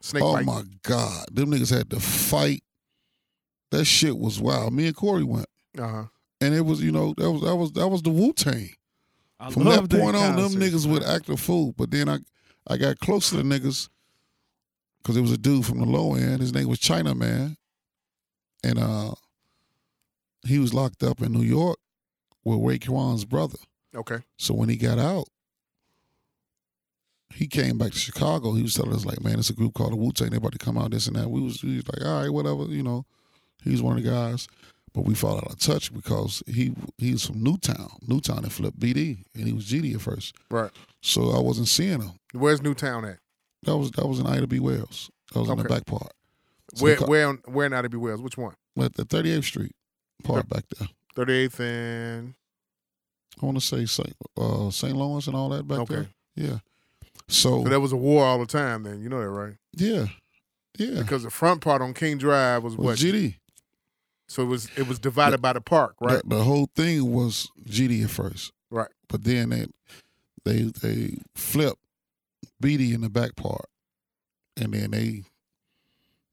Snake oh bite. my god, them niggas had to fight. That shit was wild. Me and Corey went, Uh huh. and it was you know that was that was that was the Wu Tang. From that point on, them niggas would act a fool. But then I I got close to the niggas because it was a dude from the low end. His name was China Man, and uh he was locked up in New York with Raekwon's brother. Okay. So when he got out, he came back to Chicago. He was telling us like, man, it's a group called the Wu Tang. They about to come out, this and that. We was, we was like, all right, whatever, you know. He's one of the guys, but we fell out of touch because he he's from Newtown, Newtown, and flipped BD, and he was GD at first. Right. So I wasn't seeing him. Where's Newtown at? That was that was in Ida B. Wells. That was in the back part. So where they ca- where on, where in Ida B Wells? Which one? at the 38th Street part back there. Thirty eighth and I want to say St. Uh, St. Lawrence and all that back okay. there. Yeah. So, So there was a war all the time. Then you know that, right? yeah, yeah. Because the front part on King Drive was was what? GD. So it was it was divided by the park, right? The, the whole thing was GD at first, Right. but then they they they flip BD in the back part, and then they.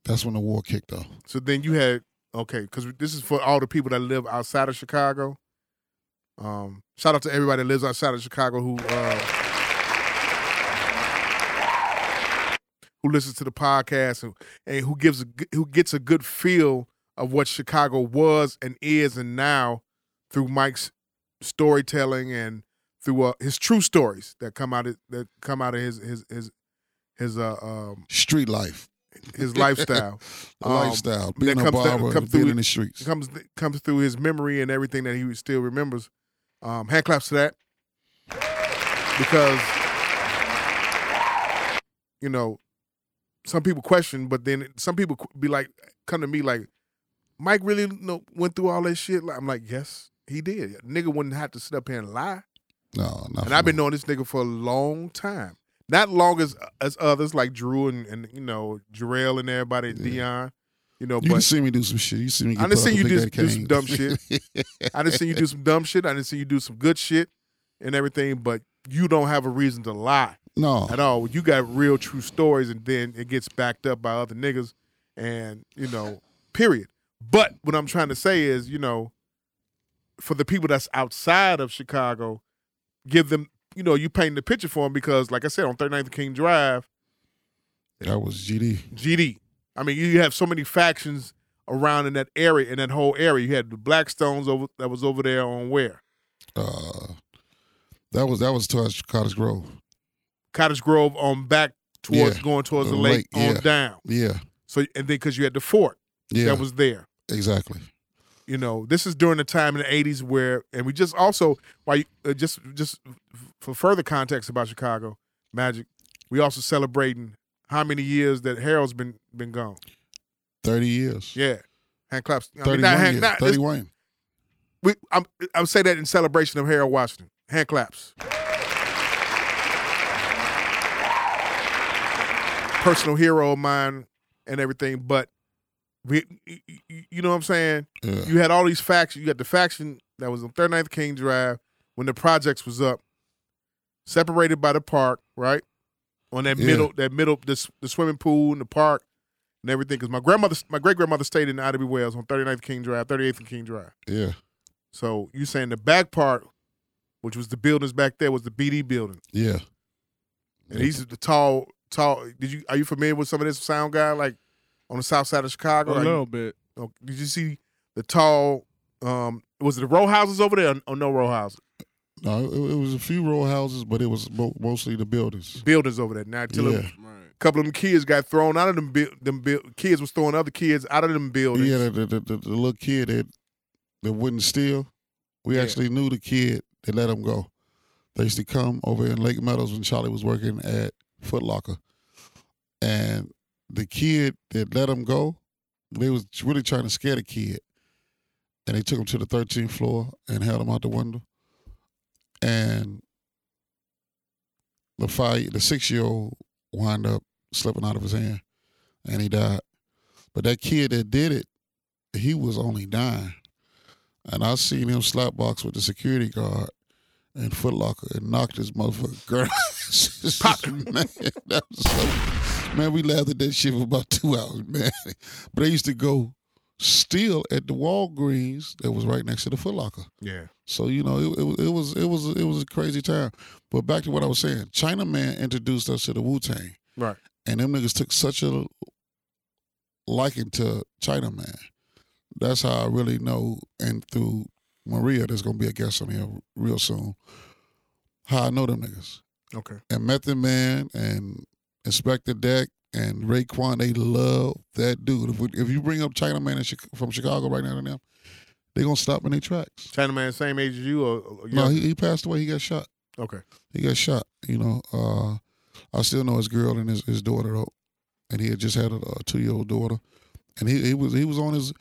That's when the war kicked off. So then you had okay, because this is for all the people that live outside of Chicago. Um, shout out to everybody that lives outside of Chicago who uh, who listens to the podcast and, and who gives a, who gets a good feel of what Chicago was and is and now through Mike's storytelling and through uh, his true stories that come out of, that come out of his his his his uh um Street life, his lifestyle. Um, lifestyle, that being a comes barber, comes and being through- in the streets. comes comes through his memory and everything that he still remembers. Um, hand claps to that because you know some people question, but then some people be like, come to me like, Mike really know, went through all that shit. Like, I'm like, yes, he did. Nigga wouldn't have to sit up here and lie. No, And I've been knowing this nigga for a long time. Not long as as others like Drew and, and you know Jarrell and everybody, Dion. You know, You but see me do some shit. You see me. Get I seen up you do, do some dumb shit. I didn't see you do some dumb shit. I didn't see you do some good shit and everything, but you don't have a reason to lie no, at all. You got real true stories and then it gets backed up by other niggas and, you know, period. But what I'm trying to say is, you know, for the people that's outside of Chicago, give them, you know, you paint the picture for them because, like I said, on 39th King Drive, that was GD. GD. I mean, you have so many factions around in that area, in that whole area. You had the Blackstones over that was over there on where Uh, that was that was towards Cottage Grove. Cottage Grove on back towards Yeah, going towards the, the lake, lake, on yeah. down. Yeah, So and then because you had the fort yeah, that was there. exactly. You know, this is during the time in the '80s where, and we just also, why uh, just just for further context about Chicago Magic, we also celebrating how many years that Harold's been been gone. Thirty years. Yeah, hand claps. I mean, Thirty-one not hand- years. not- Thirty-one. we, I'm, I would say that in celebration of Harold Washington. Hand claps. Personal hero of mine and everything, but we, you- know what I'm saying? Yeah. You had all these factions. You got the faction that was on 39th King Drive when the projects was up, separated by the park, right? On that Yeah. middle, that middle, the, the swimming pool and the park and everything. Because my grandmother, my great grandmother stayed in Ida B. Wells on 39th King Drive, 38th and King Drive. yeah, So you saying the back part, which was the buildings back there, was the BD building, yeah. and these are the tall, tall. Did you are you familiar with some of this sound guy like on the south side of Chicago? A Are you- little bit. oh, did you see the tall? Um, was it the row houses over there or, or no row houses? No, it, it was a few row houses, but it was mo- mostly the buildings. Buildings over there. Now, till a Yeah. Right. couple of them kids got thrown out of them. buil- Them buil- kids was throwing other kids out of them buildings. Yeah, the, the, the, the, the little kid that that wouldn't steal. We Yeah. actually knew the kid They let him go. They used to come over in Lake Meadows when Charlie was working at Foot Locker, and the kid that let him go, they was really trying to scare the kid, and they took him to the 13th floor and held him out the window, and the five, the six year old wound up slipping out of his hand, and he died. But that kid that did it, he was only nine. And I seen him slap box with the security guard and Foot Locker and knocked his motherfucking girl. Man, that was so, man, we laughed at that shit for about two hours, man. But I used to go steal at the Walgreens that was right next to the Foot Locker. yeah. So you know, it, it, it was it was it was a crazy time. But back to what I was saying, China Man introduced us to the Wu Tang, Right. and them niggas took such a liking to China Man. That's how I really know, and through Maria, there's gonna be a guest on here real soon. How I know them niggas Okay. and Method Man and Inspectah Deck and Raekwon, they love that dude. If, we, if you bring up China Man in Chi- from Chicago right now to them, they gonna stop in their tracks. China man, same age as you, or, or No, he, he passed away. He got shot. okay. He got shot. You know, uh, I still know his girl and his, his daughter though, and he had just had a, a two year old daughter, and he, he was he was on his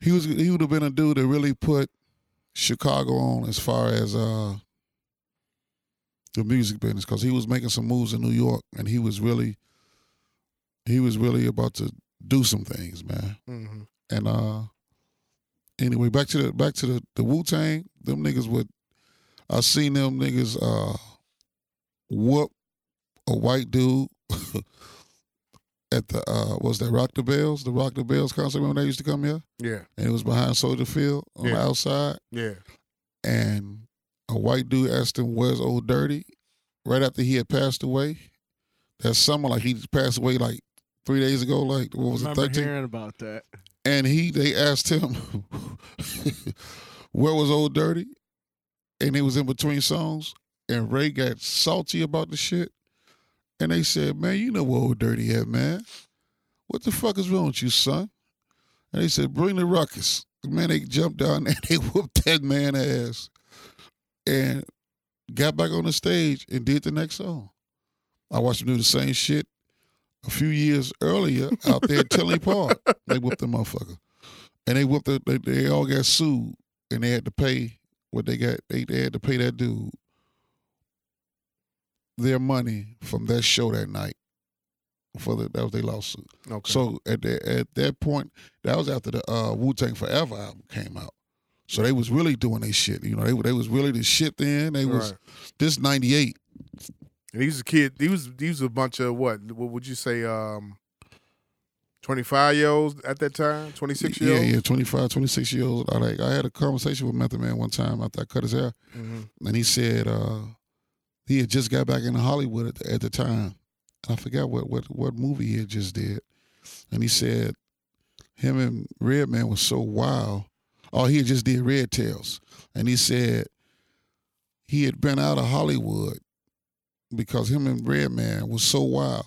he was he would have been a dude that really put Chicago on as far as uh, the music business because he was making some moves in New York, and he was really he was really about to do some things, man. hmm And uh anyway, back to the back to the, the Wu Tang, them niggas would I seen them niggas uh whoop a white dude at the uh was that Rock the Bells, the Rock the Bells concert when they used to come here? Yeah, And it was behind Soldier Field on the outside. yeah. And a white dude asked him, Where's old dirty? Right after he had passed away. That summer, like he passed away like three days ago, like what was it, remember 13? hearing about that. And he they asked him where was old dirty? And it was in between songs. And Rae got salty about the shit. And they said, Man, you know where old dirty at, man. What the fuck is wrong with you, son? And they said, Bring the ruckus. Man, they jumped down and they whooped that man ass. And got back on the stage and did the next song. I watched him do the same shit a few years earlier out there at Tinley Park. They whooped the motherfucker. And they whooped the, they, they all got sued and they had to pay what they got they, they had to pay that dude their money from that show that night for the that was their lawsuit. Okay. So at the, at that point, that was after the uh, Wu Tang Forever album came out. So they was really doing their shit. You know, they they was really the shit then. They was Right. this ninety eight. And these a kid. These these a bunch of what? What would you say? Um, twenty five year olds at that time. Twenty six year Yeah, olds. yeah, 25, 26 years old. I like I had a conversation with Method Man one time after I cut his hair. Mhm. and he said uh, he had just got back into Hollywood at the, at the time. I forgot what, what what movie he had just did, and he said him and Redman was so wild. Oh, he had just did Red Tails, and he said he had been out of Hollywood because him and Redman was so wild.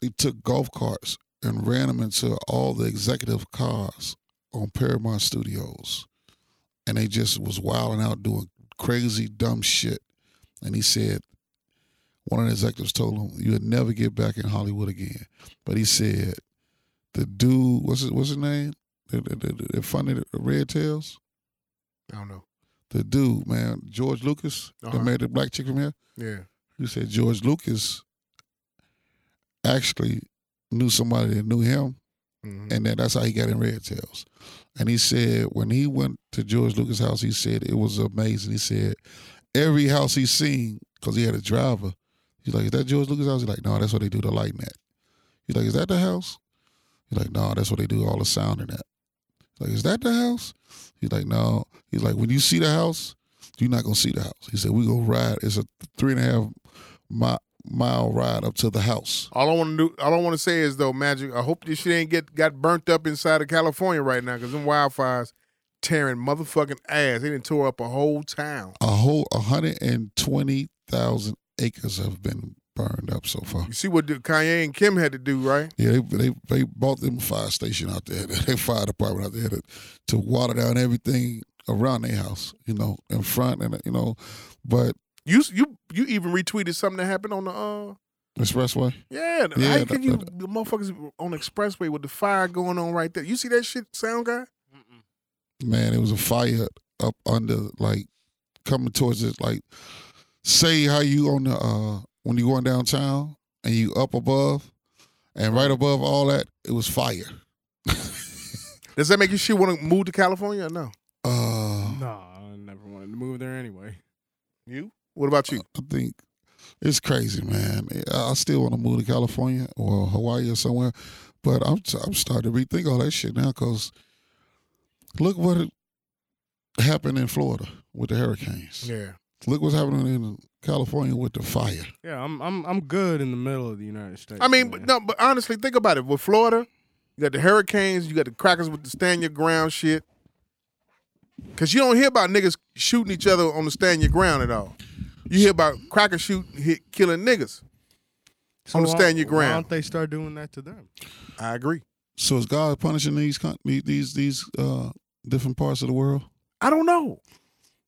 He took golf carts and ran them into all the executive cars on Paramount Studios and they just was wilding out doing crazy dumb shit. And he said one of the executives told him you would never get back in Hollywood again. But he said the dude what's his what's his name? The, the Red Tails. I don't know. The dude, man, George Lucas, Uh-huh. that made the black chick from here. Yeah. He said George Lucas actually knew somebody that knew him Mhm. and then that's how he got in Red Tails. And he said when he went to George Lucas' house, he said it was amazing. He said every house he seen, because he had a driver, he's like, "Is that George Lucas' house?" He's like, "No, that's what they do the lighting at." He's like, "Is that the house?" He's like, "No, that's what they do all the sound in that." He's like, "Is that the house?" He's like, "No." He's like, "When you see the house, you're not gonna see the house." He said, "We gonna ride. It's a three and a half mile, mile ride up to the house." All I want to do, all I want to say is though, Magic. I hope this shit ain't get got burnt up inside of California right now, because them wildfires tearing motherfucking ass. They didn't tore up a whole town. a whole 120,000 acres have been burned up so far. You see what the Kanye and Kim had to do, right? Yeah, they they, they bought them a fire station out there, their fire department out there to, to water down everything around their house, you know, in front and you know, but You you you even retweeted something that happened on the uh expressway. yeah. Yeah, how can the- you the- the motherfuckers on the expressway with the fire going on right there? You see that shit, sound guy? Man, it was a fire up under like coming towards it. Like, say how you on the uh when you going downtown and you up above, and right above all that, it was fire. Does that make you shit want to move to California or no? Uh, No, I never wanted to move there anyway. You? What about you? I think it's crazy, man. I I still want to move to California or Hawaii or somewhere, but I'm I'm starting to rethink all that shit now because look what happened in Florida with the hurricanes. Yeah. Look what's happening in California with the fire. Yeah, I'm I'm I'm good in the middle of the United States. I mean, man. but no, but honestly, think about it. With Florida, you got the hurricanes, you got the crackers with the stand your ground shit. Cause you don't hear about niggas shooting each other on the stand your ground at all. You hear about crackers shooting, hit, killing niggas. So on the stand your ground. Why ground. don't they start doing that to them? I agree. So is God punishing these these these uh, different parts of the world? I don't know.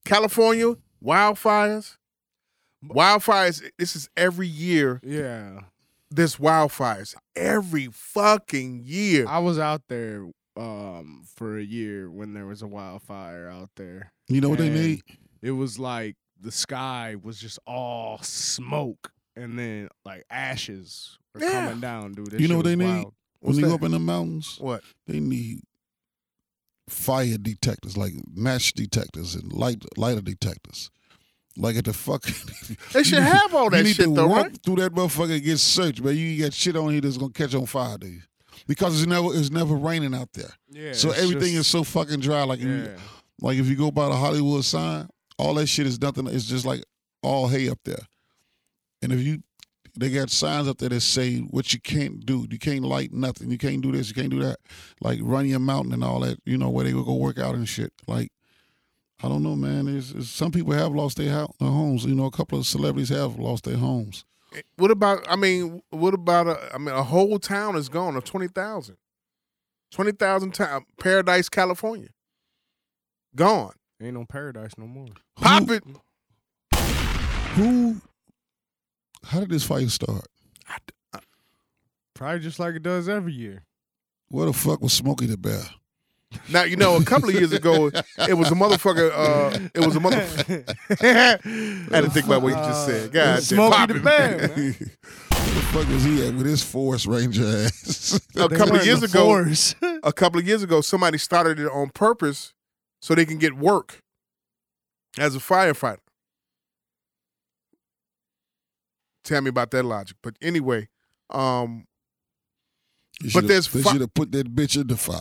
California wildfires, wildfires. This is every year. Yeah, This wildfires every fucking year. I was out there um for a year when there was a wildfire out there. You know what they And need? It was like the sky was just all smoke, and then like ashes were Yeah. coming down, dude. That You know what they was need? wild. When What's you go up in the mountains, What? they need fire detectors, like match detectors and light lighter detectors. Like at the fucking. They should have all that you need shit to though, walk right? through that motherfucker and get searched, but You got shit on here that's gonna catch on fire, dude. Because it's never it's never raining out there. Yeah. so everything just- is so fucking dry. Like you, like if you go by the Hollywood sign, all that shit is nothing. It's just like all hay up there. And if you, they got signs up there that say what you can't do. You can't light nothing. You can't do this. You can't do that. Like run your mountain and all that. You know where they would go work out and shit. Like I don't know, man. It's, it's, some people have lost their, hou- their homes. You know, a couple of celebrities have lost their homes. Eh, what about? I mean, what about? A, I mean, a whole town is gone of twenty thousand. Twenty thousand town, Paradise, California, gone. Ain't no paradise no more. Pop Who- it. Who? How did this fight start? Probably just like it does every year. Where the fuck was Smokey the Bear? Now you know a couple of years ago, it was a motherfucker. Uh, it was a motherfucker. I had to think about what you just said. God, damn, Smokey the it. Bear, man. Where the fuck was he at with his Forest Ranger ass? A couple of years ago, a couple of years ago, somebody started it on purpose so they can get work as a firefighter. Tell me about that logic. But anyway, um, You But shoulda- there's they fi- should have put that bitch in the fire.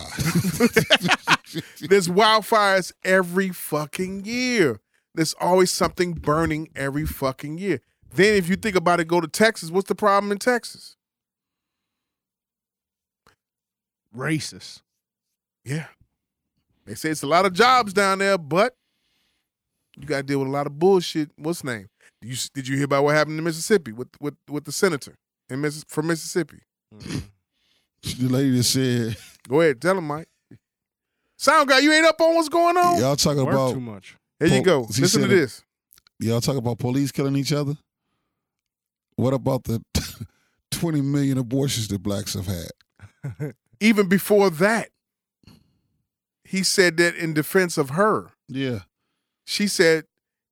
there's wildfires every fucking year. There's always something burning every fucking year. Then if you think about it, go to Texas. What's the problem in Texas? Racist. Yeah. They say it's a lot of jobs down there, but you got to deal with a lot of bullshit. What's name? Did you did you hear about what happened in Mississippi with with with the senator in Miss, from Mississippi? Mm-hmm. The lady that said, Go ahead, tell him, Mike. Sound guy, you ain't up on what's going on? y'all talking Work about too much. Here you go. he Listen to said it- this. y'all talk about police killing each other. What about the twenty million abortions that blacks have had? Even before that, he said that in defense of her. Yeah, She said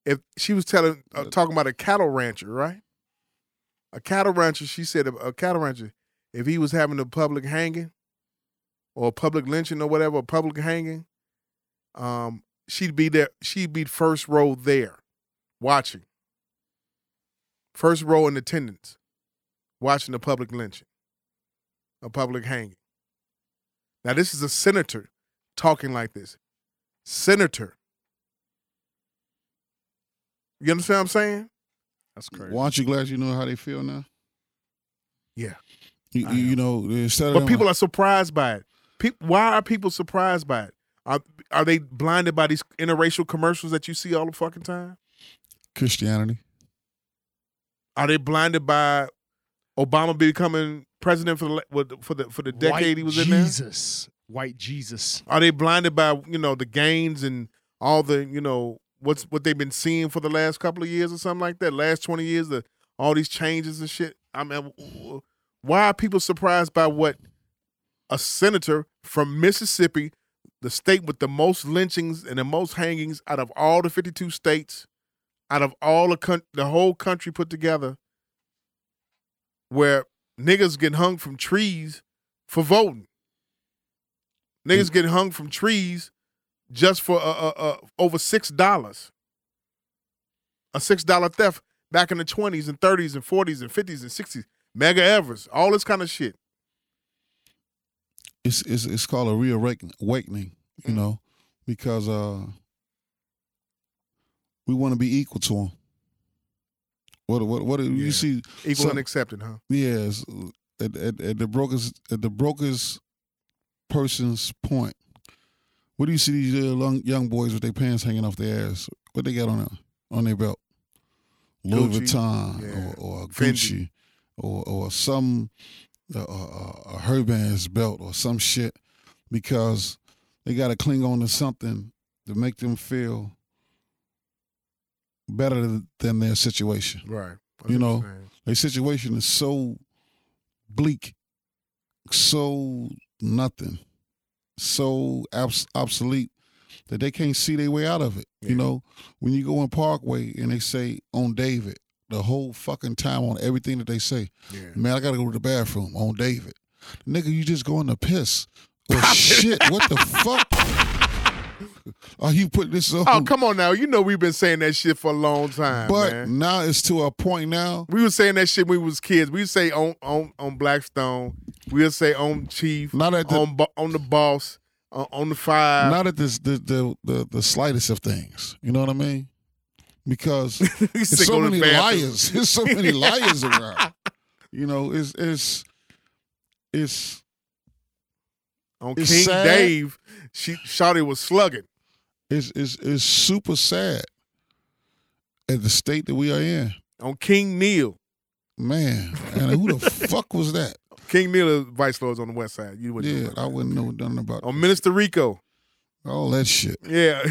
if she was telling uh, talking about a cattle rancher, right? A cattle rancher. She said a, a cattle rancher, if he was having a public hanging or a public lynching or whatever, a public hanging, um, she'd be there. She'd be first row there, watching. First row in attendance, watching the public lynching, a public hanging. Now this is a senator talking like this. Senator. You understand what I'm saying? That's crazy. Well, aren't you glad you know how they feel now? Yeah. You, I you, you know, uh, instead But them- people are surprised by it. Peop why are people surprised by it? Are, are they blinded by these interracial commercials that you see all the fucking time? Christianity. Are they blinded by Obama becoming president for the for the for the decade White he was in there? Jesus. White Jesus. Are they blinded by you know the gains and all the you know what's what they've been seeing for the last couple of years or something like that? Last twenty years, the all these changes and shit. I mean, w- w- why are people surprised by what a senator from Mississippi, the state with the most lynchings and the most hangings out of all the fifty-two states, out of all the coun- the whole country put together, where niggas get hung from trees for voting. Niggas get hung from trees just for uh, uh, uh, over six dollars. A six dollar theft back in the twenties and thirties and forties and fifties and sixties. Medgar Evers, all this kind of shit. It's it's it's called a reawakening, awakening, you Mm. know, because uh, we want to be equal to them. What what what do Yeah. you see? Equal So- and accepted, huh? Yes, at, at, at the brokers at the brokers person's point. What do you see these young, young boys with their pants hanging off their ass? What they got on their on their belt? Louis Gucci, Vuitton yeah. or, or. Gucci or or some uh, uh, a Herban's belt or some shit because they got to cling on to something to make them feel better than their situation. Right. You know, their situation is so bleak, so nothing, so abs- obsolete that they can't see their way out of it. Yeah. You know, when you go in Parkway and they say on David the whole fucking time on everything that they say, yeah. man, I gotta go to the bathroom on David. Nigga, you just going to piss or oh, shit. What the fuck? Are oh, you putting this on? Oh, come on now. You know we've been saying that shit for a long time, but man. now it's to a point now. We were saying that shit when we was kids. We say on on on Blackstone. We would say on Chief. Not at the- on on the boss. On, on the five. Not at this the, the the the slightest of things. You know what I mean? Because there's so the many liars. There's so many liars around. You know, it's it's it's On It's King sad. Dave, she Shawty was slugging. it's it's it's super sad at the state that we are in. On King Neil. Man, and who the fuck was that? King Neil is vice lords on the west side. You wouldn't Yeah, I wouldn't know nothing about. On Minister Rico. all that shit. Yeah.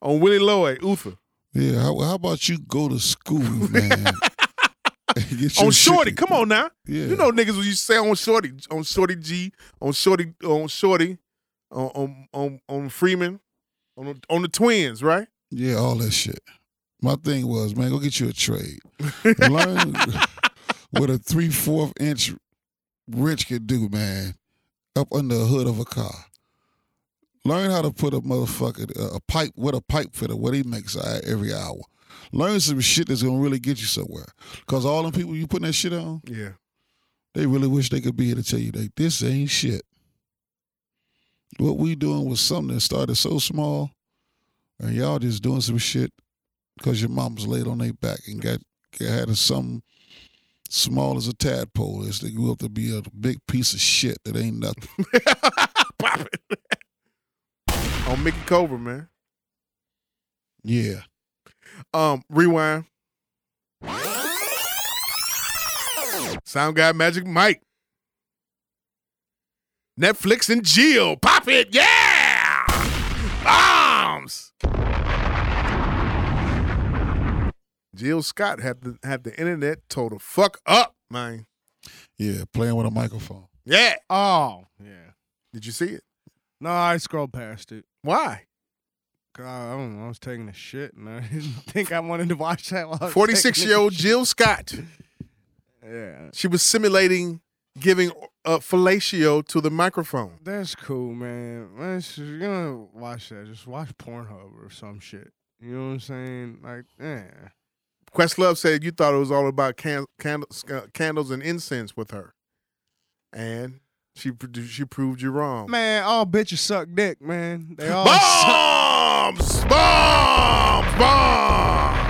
on Willie Lloyd, Uther. Yeah, how, how about you go to school, man? On Shorty. together? Come on now. Yeah. You know niggas when you say on Shorty, on Shorty G, on Shorty, on Shorty, on on on, on Freeman, on on the twins, right? Yeah, all that shit. My thing was, man, go get you a trade. Learn what a three fourth inch wrench can do, man, up under the hood of a car. Learn how to put a motherfucker a pipe with a pipe fitter what he makes every hour. Learn some shit that's gonna really get you somewhere. Cause all them people you putting that shit on, Yeah. they really wish they could be here to tell you that this ain't shit. What we doing was something that started so small, and y'all just doing some shit because your mama's laid on their back and got, got had some small as a tadpole. Is they grew up to be a big piece of shit that ain't nothing. Pop it. On Mickey Cobra, man. Yeah, Um, rewind. Sound guy Magic Mike. Netflix and Jill. Pop it, yeah! Bombs! Jill Scott had the had the internet told the fuck up, man. yeah, playing with a microphone. Yeah. Oh, yeah. Did you see it? No, I scrolled past it. Why? God, I don't know. I was taking a shit, and I didn't think I wanted to watch that. While Forty-six-year-old. Jill Scott. Yeah, She was simulating giving a fellatio to the microphone. that's cool, man. Man, it's- you're gonna watch that. Just watch Pornhub or some shit. You know what I'm saying? Like, yeah. Questlove said you thought it was all about can- candles, uh, candles and incense with her, and she she proved you wrong. Man, all bitches suck dick, man. They all suck. bombs, bombs, bombs.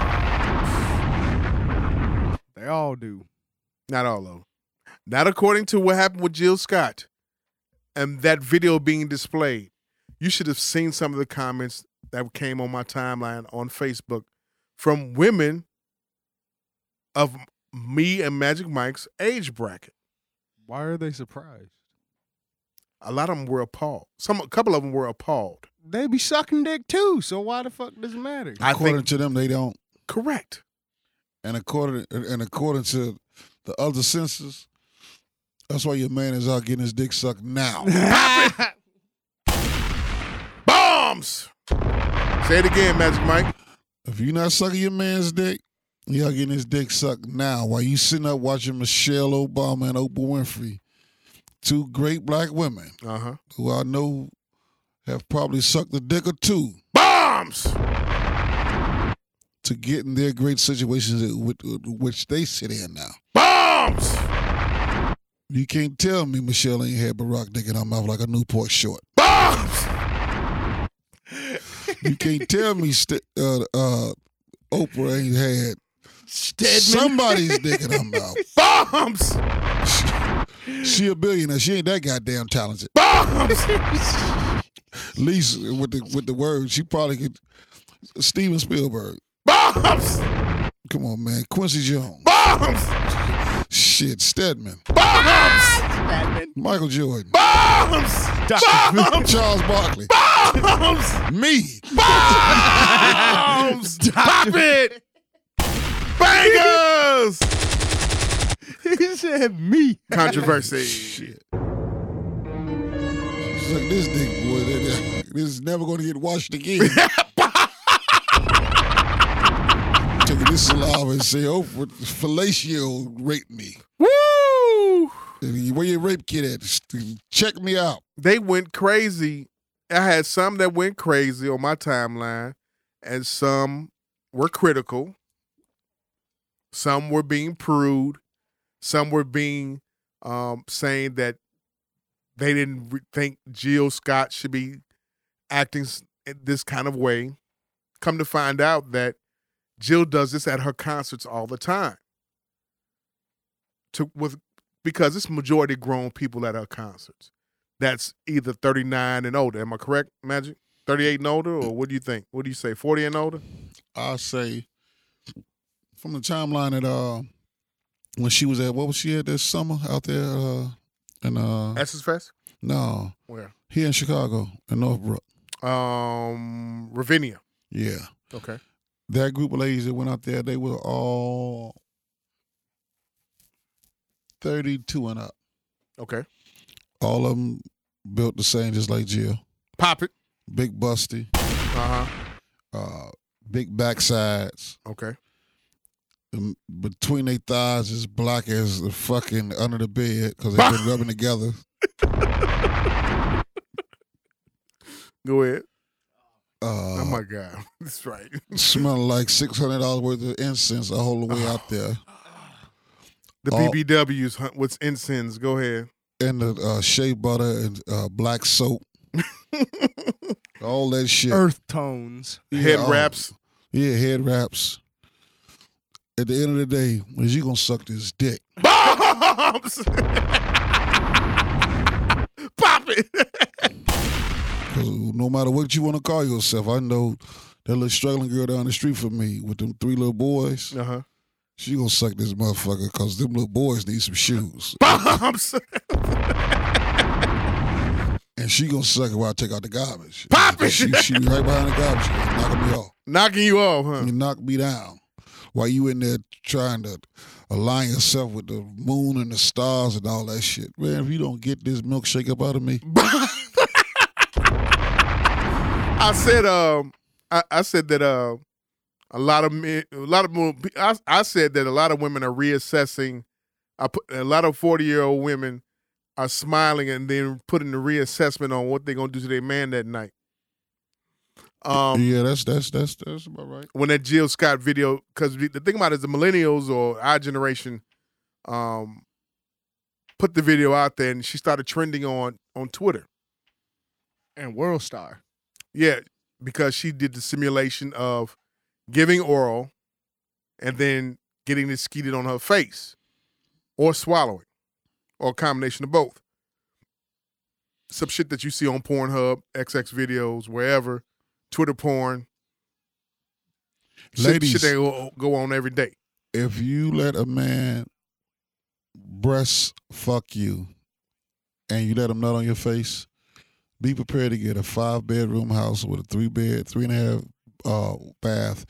They all do. Not all of them. Not according to what happened with Jill Scott and that video being displayed. You should have seen some of the comments that came on my timeline on Facebook from women of me and Magic Mike's age bracket. Why are they surprised? A lot of them were appalled. Some, a couple of them were appalled. They be sucking dick too. So why the fuck does it matter? I according think to them, they don't. correct. And according and according to the other senses, that's why your man is out getting his dick sucked now. Bombs. Say it again, Magic Mike. If you're not sucking your man's dick, y'all getting his dick sucked now while you sitting up watching Michelle Obama and Oprah Winfrey, two great black women Uh huh. who I know have probably sucked a dick or two Bombs. to get in their great situations which they sit in now. Bombs. You can't tell me Michelle ain't had Barack dick in her mouth like a Newport short. Bombs. You can't tell me st- uh, uh, Oprah ain't had Stedman. somebody's dick in her mouth. Bombs. She a billionaire. She ain't that goddamn talented. Bombs. At least with the with the words, she probably could. Steven Spielberg. Bombs. Come on, man. Quincy Jones. Bombs. Shit. Stedman. Bombs. Michael Jordan. Bombs. Bombs. Charles Barkley. Bombs. Me. Bombs. Pop it. Bangers. he said me. Controversy. Shit. She's like this dick boy. that- This is never going to get washed again. Taking this saliva and say, "Oh, fellatio raped me." Woo. Where your rape kid at? Check me out. They went crazy I had some that went crazy on my timeline, and some were critical. Some were being prude. Some were being um, saying that they didn't think Jill Scott should be acting in this kind of way. Come to find out that Jill does this at her concerts all the time. To with because it's majority grown people at her concerts. That's either 39 and older. Am I correct, Magic? 38 and older, or what do you think? What do you say? 40 and older? I'll say from the timeline that uh when she was at what was she at this summer out there uh in uh Essence Fest? no Where? here in Chicago in Northbrook. Um, Ravinia. Yeah. Okay. That group of ladies that went out there, they were all thirty two and up. Okay. All of them built the same just like Jill. Pop it. Big busty, Uh huh. uh big backsides. Okay. Um, between their thighs is black as the fucking under the bed because they've been rubbing together. Go ahead. Uh, oh my God. That's right. smelling like six hundred dollars worth of incense the whole way out there, The All- BBWs, what's incense? Go ahead. and the uh, shea butter and uh, black soap, all that shit. Earth tones. Head oh. wraps. Yeah, head wraps. At the end of the day, is you gonna suck this dick? Bombs. Pop it. No matter what you want to call yourself, I know that little struggling girl down the street from me with them three little boys. Uh huh. She gonna suck this motherfucker because them little boys need some shoes, Bombs. and she gonna suck it while I take out the garbage. Pop it! She, she right behind the garbage, knocking me off. Knocking you off, huh? You knock me down while you in there trying to align yourself with the moon and the stars and all that shit. Man, if you don't get this milkshake up out of me, I said, um, I, I said that uh, a lot of men, a lot of more, I, I said that a lot of women are reassessing. I put a lot of forty year old women are smiling and then putting the reassessment on what they're gonna do to their man that night. Um, yeah, that's that's that's that's about right. when that Jill Scott video, because the thing about it is the millennials or our generation, um, put the video out there and she started trending on on Twitter. And World Star. Yeah, because she did the simulation of giving oral and then getting it skeeted on her face or swallowing or a combination of both. Some shit that you see on Pornhub, XX videos, wherever, Twitter porn. Shit- Ladies. shit, they go, go on every day. If you let a man breast fuck you and you let him nut on your face, be prepared to get a five bedroom house with a three bed, three and a half uh, bath,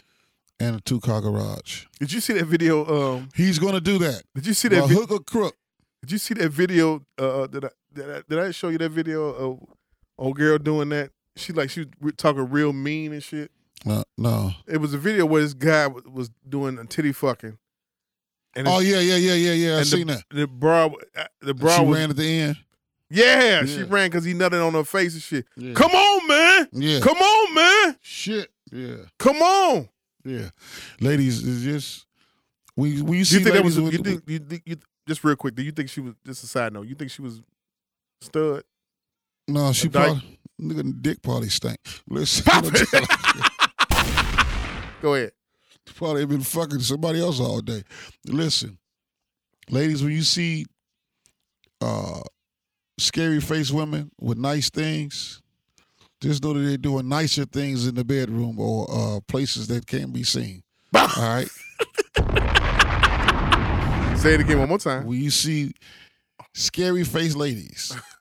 and a two car garage. Did you see that video? Um, He's gonna do that. did you see that? Vi- hook or crook. did you see that video? Uh, did I, did I did I show you that video of old girl doing that? She like she was talking real mean and shit. No, no. It was a video where this guy w- was doing a titty fucking. And Oh it's- yeah, yeah, yeah, yeah, yeah. I and seen the, that. The bra, uh, the bra she was ran at the end. yeah, She Yeah. ran because he nutted on her face and shit. Yeah. Come on, man. Yeah. Come on, man. Shit. Yeah. Come on. Yeah. Ladies, is just we when you Do see you think that was? ladies You with- think? You think? You, just real quick. Do you think she was? Just a side note. You think she was stud? No, she A dyke? probably nigga dick probably stank. Listen, I'm it. Go ahead. probably been fucking somebody else all day. Listen, ladies, when you see uh scary face women with nice things, just know that they're doing nicer things in the bedroom or uh places that can't be seen. All right. Say it again one more time. when you see scary face ladies,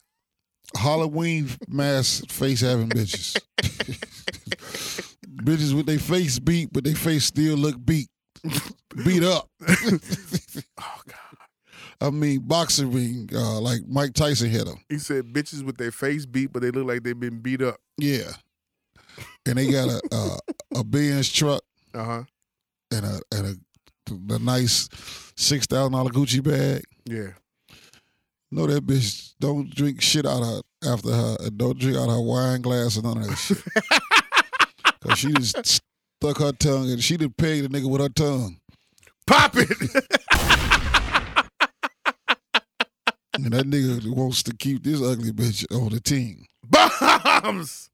Halloween mask face having bitches, bitches with their face beat, but their face still look beat, beat up. Oh God. I mean, boxing ring, uh, like Mike Tyson hit them. He said bitches with their face beat, but they look like they've been beat up. Yeah, and they got a a, a Benz truck Uh huh. and a and a, a nice six thousand dollar Gucci bag. Yeah. No, that bitch don't drink shit out of her after her and don't drink out of her wine glass and none of that shit. Cause she just stuck her tongue and she didn't peg the nigga with her tongue. Pop it. And that nigga wants to keep this ugly bitch on the team. Bombs.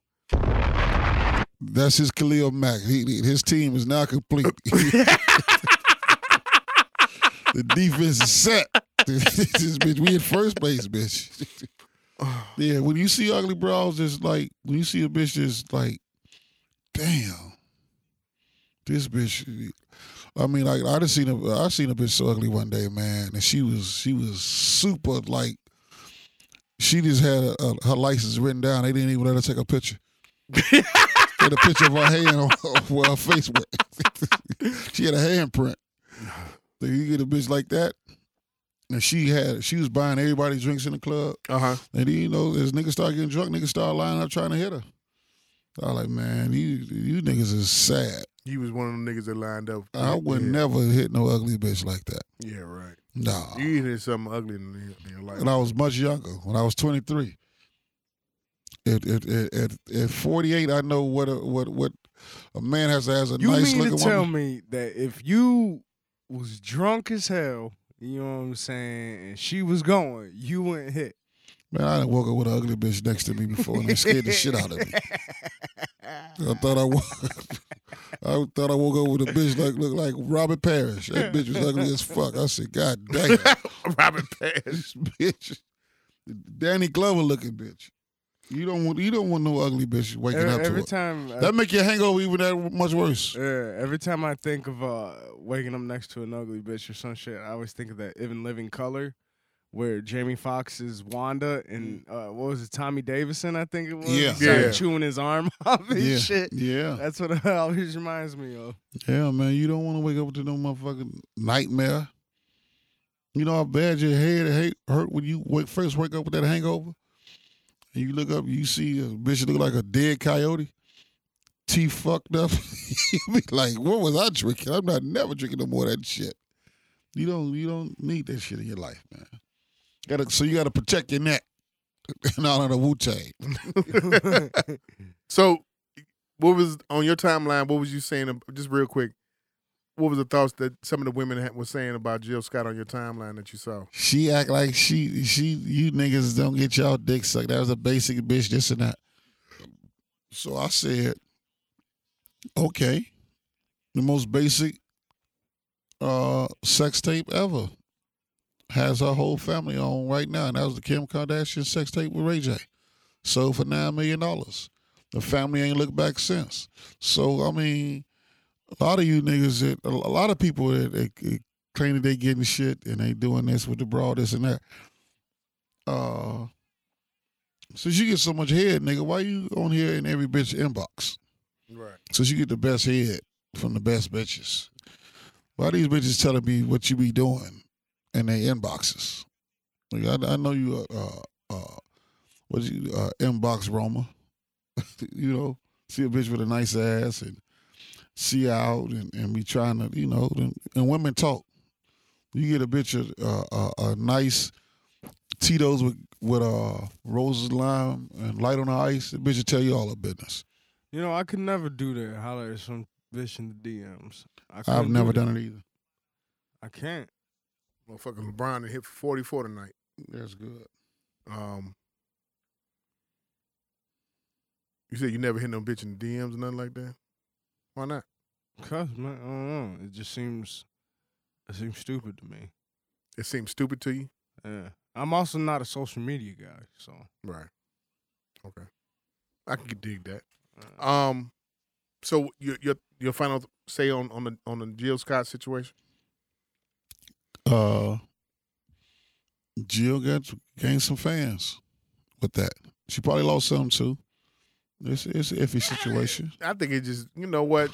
That's his Khalil Mack. He, his team is now complete. the defense is set. this bitch, we in first base, bitch. yeah, when you see ugly bras, just like when you see a bitch, just like, damn, this bitch. I mean, like I just seen a, I seen a bitch so ugly one day, man, and she was she was super like. She just had a, a, her license written down. They didn't even let her take a picture. had a picture of her hand on where her face went. she had a handprint. So you get a bitch like that, and she had she was buying everybody drinks in the club. Uh huh. And then, you know, as niggas start getting drunk, niggas start lining up trying to hit her. I was like, man, you you niggas is sad. You was one of them niggas that lined up. I would yeah. never hit no ugly bitch like that. Yeah, right. Nah. You hit something ugly in your, life. And I was much younger when I was 23. At, at, at, at, at 48, I know what a, what what a man has to has a You nice mean to tell woman. me that if you was drunk as hell, you know what I'm saying, and she was going, you wouldn't hit. Man, I done woke up with an ugly bitch next to me before and they scared the shit out of me. I thought I woke, I thought I woke up with a bitch like looked like Robert Parish. That bitch was ugly as fuck. I said, God damn, Robert this bitch, Danny Glover looking bitch. You don't want you don't want no ugly bitch waking Every, up to every it. time, I- That make your hangover even that much worse. yeah, every time I think of uh, waking up next to an ugly bitch or some shit, I always think of that In Living Color, where Jamie Foxx is Wanda and uh, what was it, Tommy Davidson? I think it was. Yeah. Started Yeah. chewing his arm off and Yeah, shit. yeah, That's what it always reminds me of. yeah, man. You don't want to wake up to no motherfucking nightmare. You know how bad your head hate, hurt when you wake, first wake up with that hangover, and you look up, you see a bitch look like a dead coyote, teeth fucked up. you be like, "What was I drinking? I'm not never drinking no more of that shit." You don't, you don't need that shit in your life, man. You Gotta, so you got to protect your neck all of the Wu Tang. So, what was on your timeline? What was you saying? Just real quick. What was the thoughts that some of the women were saying about Jill Scott on your timeline that you saw? She act like she she you niggas don't get y'all dick sucked. That was a basic bitch, this and that. So I said, okay, the most basic uh sex tape ever has her whole family on right now, and that was the Kim Kardashian sex tape with Ray J. Sold for nine million dollars. The family ain't looked back since. So I mean, a lot of you niggas, that, a lot of people that, that claim that they getting shit and they doing this with the broad, this and that. Uh, since you get so much head, nigga, why you on here in every bitch inbox? Right. Since you get the best head from the best bitches, why these bitches telling me what you be doing in their inboxes? Like, I, I know you, uh, uh, uh what you, uh, inbox Roma. you know, see a bitch with a nice ass and see out and, and be trying to, you know, and, and women talk. You get a bitch a, a, a, a nice Tito's with with uh roses, lime, and light on the ice. The bitch will tell you all her business. You know, I could never do that. Holler at some bitch in the DMs. I I've never do done it either. I can't. Motherfucking LeBron and hit for 44 tonight. That's good. Um, you said you never hit no bitch in the DMs or nothing like that? Why not? Cause man, I don't know. It just seems it seems stupid to me. It seems stupid to you? Yeah. I'm also not a social media guy, so Right. Okay. I can dig that. uh, Um, so your your your final say on on the on the Jill Scott situation? Uh, Jill got gained some fans with that. She probably lost some too. It's it's an iffy situation. I think it just you know what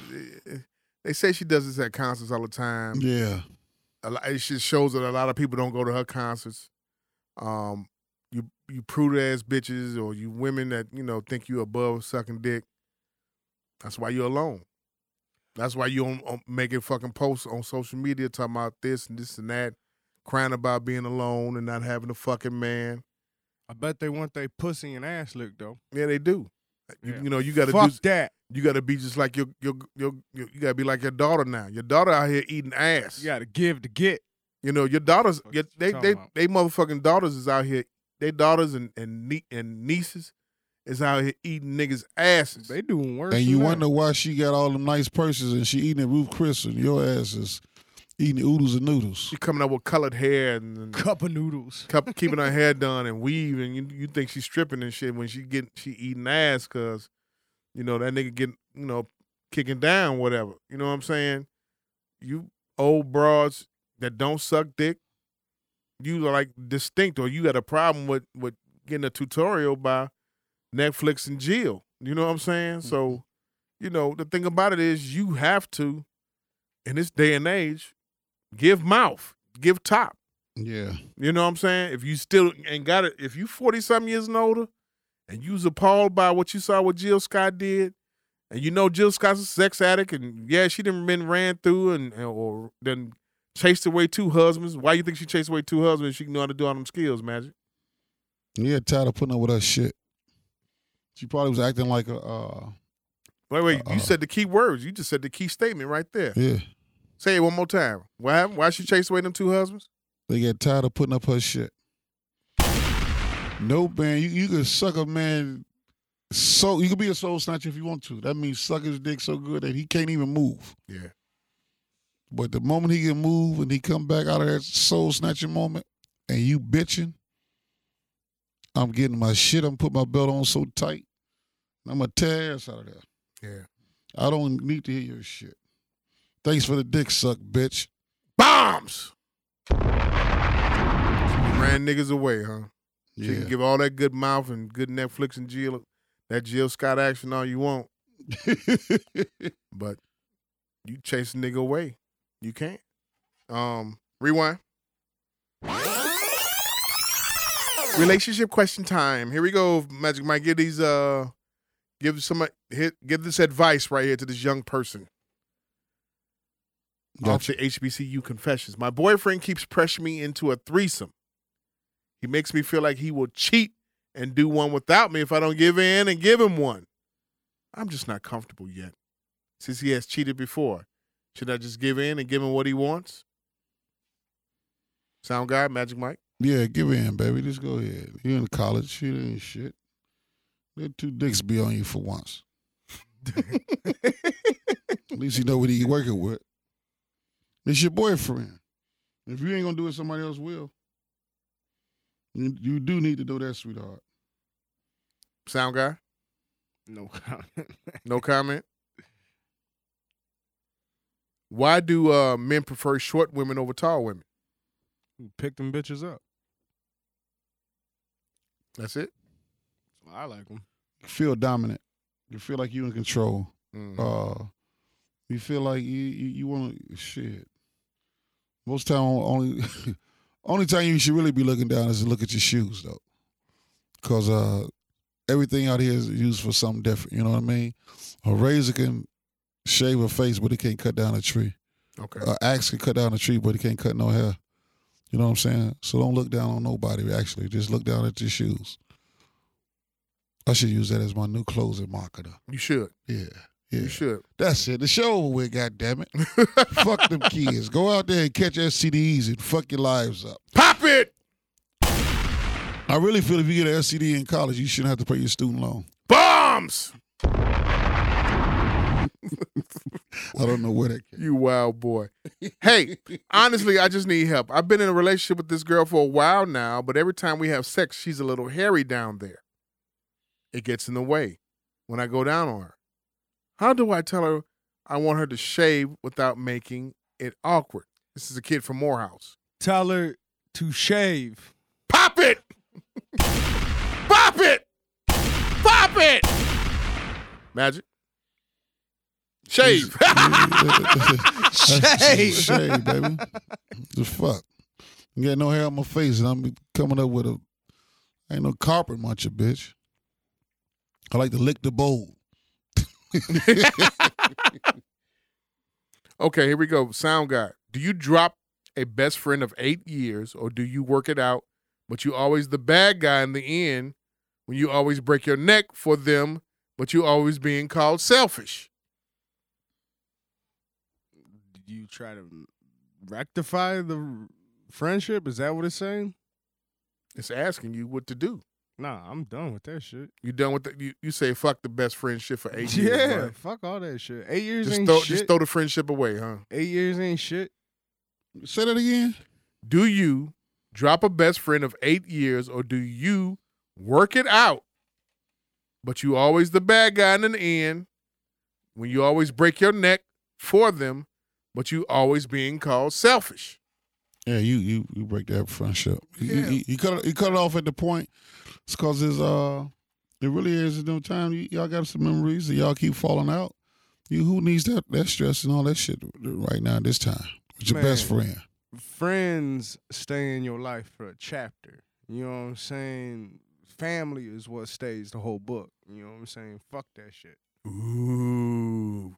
they say she does this at concerts all the time. Yeah, A lot, it just shows that a lot of people don't go to her concerts. Um, you you prude ass bitches or you women that you know think you above sucking dick. That's why you're alone. That's why you don't um, making fucking posts on social media talking about this and this and that, crying about being alone and not having a fucking man. I bet they want their pussy and ass licked though. Yeah, they do. You, Yeah. you know, you got to Fuck do. that. You got to be just like your your your. your you got to be like your daughter now. Your daughter out here eating ass. You got to give to get. You know, your daughters, your, you they talking they about? they motherfucking daughters is out here. They daughters and and nie- and nieces is out here eating niggas asses. They doing worse. And than you that. wonder why she got all them nice purses and she eating at Ruth Chris and your ass is eating oodles and noodles. she coming up with colored hair and, and cup of noodles. cup, keeping her hair done and weave, and you you think she's stripping and shit when she get she eating ass because you know that nigga get you know kicking down whatever. You know what I'm saying? You old broads that don't suck dick, you are like distinct, or you got a problem with with getting a tutorial by Netflix and Jill. You know what I'm saying? So, mm-hmm. you know the thing about it is you have to, in this day and age, give mouth, give top. Yeah. You know what I'm saying? If you still ain't got it, if you 40 something years and older and you was appalled by what you saw what Jill Scott did, and you know Jill Scott's a sex addict, and yeah, she done been ran through and and- or then chased away two husbands. Why you think she chased away two husbands? She can know how to do all them skills, Magic. Yeah, tired of putting up with her shit. She probably was acting like a uh Wait, wait, Uh-uh. you said the key words. You just said the key statement right there. yeah. Say it one more time. Why? happened? Why she chased away them two husbands? They get tired of putting up her shit. No man, you, you could suck a man so you could be a soul snatcher if you want to. That means suck his dick so good that he can't even move. Yeah. But the moment he can move and he come back out of that soul snatching moment and you bitching, I'm getting my shit, I'm putting my belt on so tight. I'm gonna tear ass out of there. Yeah. I don't need to hear your shit. Thanks for the dick suck, bitch. Bombs. Ran niggas away, huh? She Yeah. can give all that good mouth and good Netflix and Jill, that Jill Scott action all you want, but you chase a nigga away. You can't. Um, rewind. Relationship question time. Here we go, Magic Mike. Give these uh give some hit give this advice right here to this young person. Off the HBCU confessions. My boyfriend keeps pressuring me into a threesome. He makes me feel like he will cheat and do one without me if I don't give in and give him one. I'm just not comfortable yet. Since he has cheated before, should I just give in and give him what he wants? Sound guy, Magic Mike? Yeah, give in, baby. Just go ahead. You're in college, shit ain't shit. Let two dicks be on you for once. At least you know what he working with. It's your boyfriend. If you ain't gonna do it, somebody else will. You, you do need to do that, sweetheart. Sound guy? No comment. No comment. Why do uh, men prefer short women over tall women? Pick them bitches up. That's it. I like them. You feel dominant. You feel like you in control. Mm. Uh, you feel like you you, you want shit. Most time only only time you should really be looking down is to look at your shoes though, because uh, everything out here is used for something different. You know what I mean? A razor can shave a face, but it can't cut down a tree. okay. An axe can cut down a tree, but it can't cut no hair. You know what I'm saying? So don't look down on nobody. Actually, just look down at your shoes. I should use that as my new closing marketer. you should. Yeah, yeah. You should. That's it. The show over with, goddammit. fuck them kids. Go out there and catch STDs and fuck your lives up. Pop it! I really feel if you get an STD in college, you shouldn't have to pay your student loan. Bombs! I don't know where that came. You wild boy. Hey, honestly, I just need help. I've been in a relationship with this girl for a while now, but every time we have sex, she's a little hairy down there. It gets in the way when I go down on her. How do I tell her I want her to shave without making it awkward? This is a kid from Morehouse. Tell her to shave. Pop it! Pop it! Pop it! Magic. Shave. Shave. Shave, baby. The fuck. You got no hair on my face, and I'm coming up with a ain't no carpet muncher, bitch. I like to lick the bowl. Okay, here we go. Sound guy. Do you drop a best friend of eight years or do you work it out but you always the bad guy in the end when you always break your neck for them, but you always being called selfish. Did you try to rectify the friendship? Is that what it's saying? It's asking you what to do. Nah, I'm done with that shit. You done with the, you, you say fuck the best friendship for eight yeah, years. right? fuck all that shit. Eight years Just ain't throw shit. just throw the friendship away, huh? Eight years ain't shit. Say that again. Do you drop a best friend of eight years or do you work it out? But you always the bad guy in the end when you always break your neck for them, but you always being called selfish. Yeah, you you you break that friendship. You, Yeah. you, you cut it, you cut it off at the point. It's cause it's uh it really is no time. You, y'all got some memories that y'all keep falling out. You who needs that that stress and all that shit right now this time with your best friend. Friends stay in your life for a chapter. You know what I'm saying? Family is what stays the whole book. You know what I'm saying? Fuck that shit. Ooh.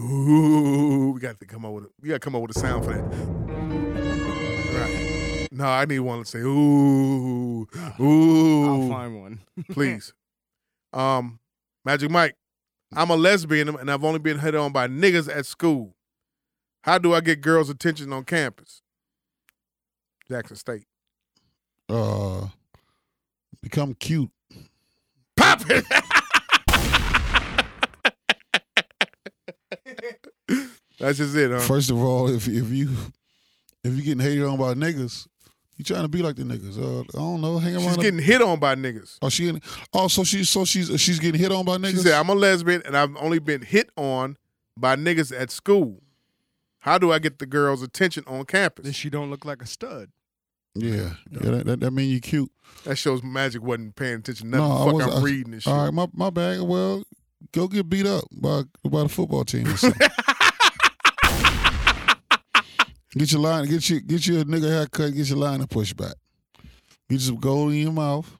Ooh. We got to come up with a, we got to come up with a sound for that. Right. No, I need one to say ooh. Ooh. I'll find one. please. Um, Magic Mike, I'm a lesbian and I've only been hit on by niggas at school. How do I get girls' attention on campus? Jackson State. Uh, become cute. Pop it. That's just it, huh? First of all, if if you if you getting hated on by niggas, you trying to be like the niggas. Uh, I don't know, hang around. She's the- getting hit on by niggas. Oh, she getting, oh, so she so she's she's getting hit on by niggas. She said, I'm a lesbian and I've only been hit on by niggas at school. How do I get the girls' attention on campus?" then she don't look like a stud. yeah, yeah, that, that, that mean you cute. That shows Magic wasn't paying attention. Nothing. No, I Fuck, wasn't- I'm reading this shit. All right, my my bag. Well, go get beat up by by the football team. Get your line, get your get your nigga haircut, get your line and push back. Get some gold in your mouth,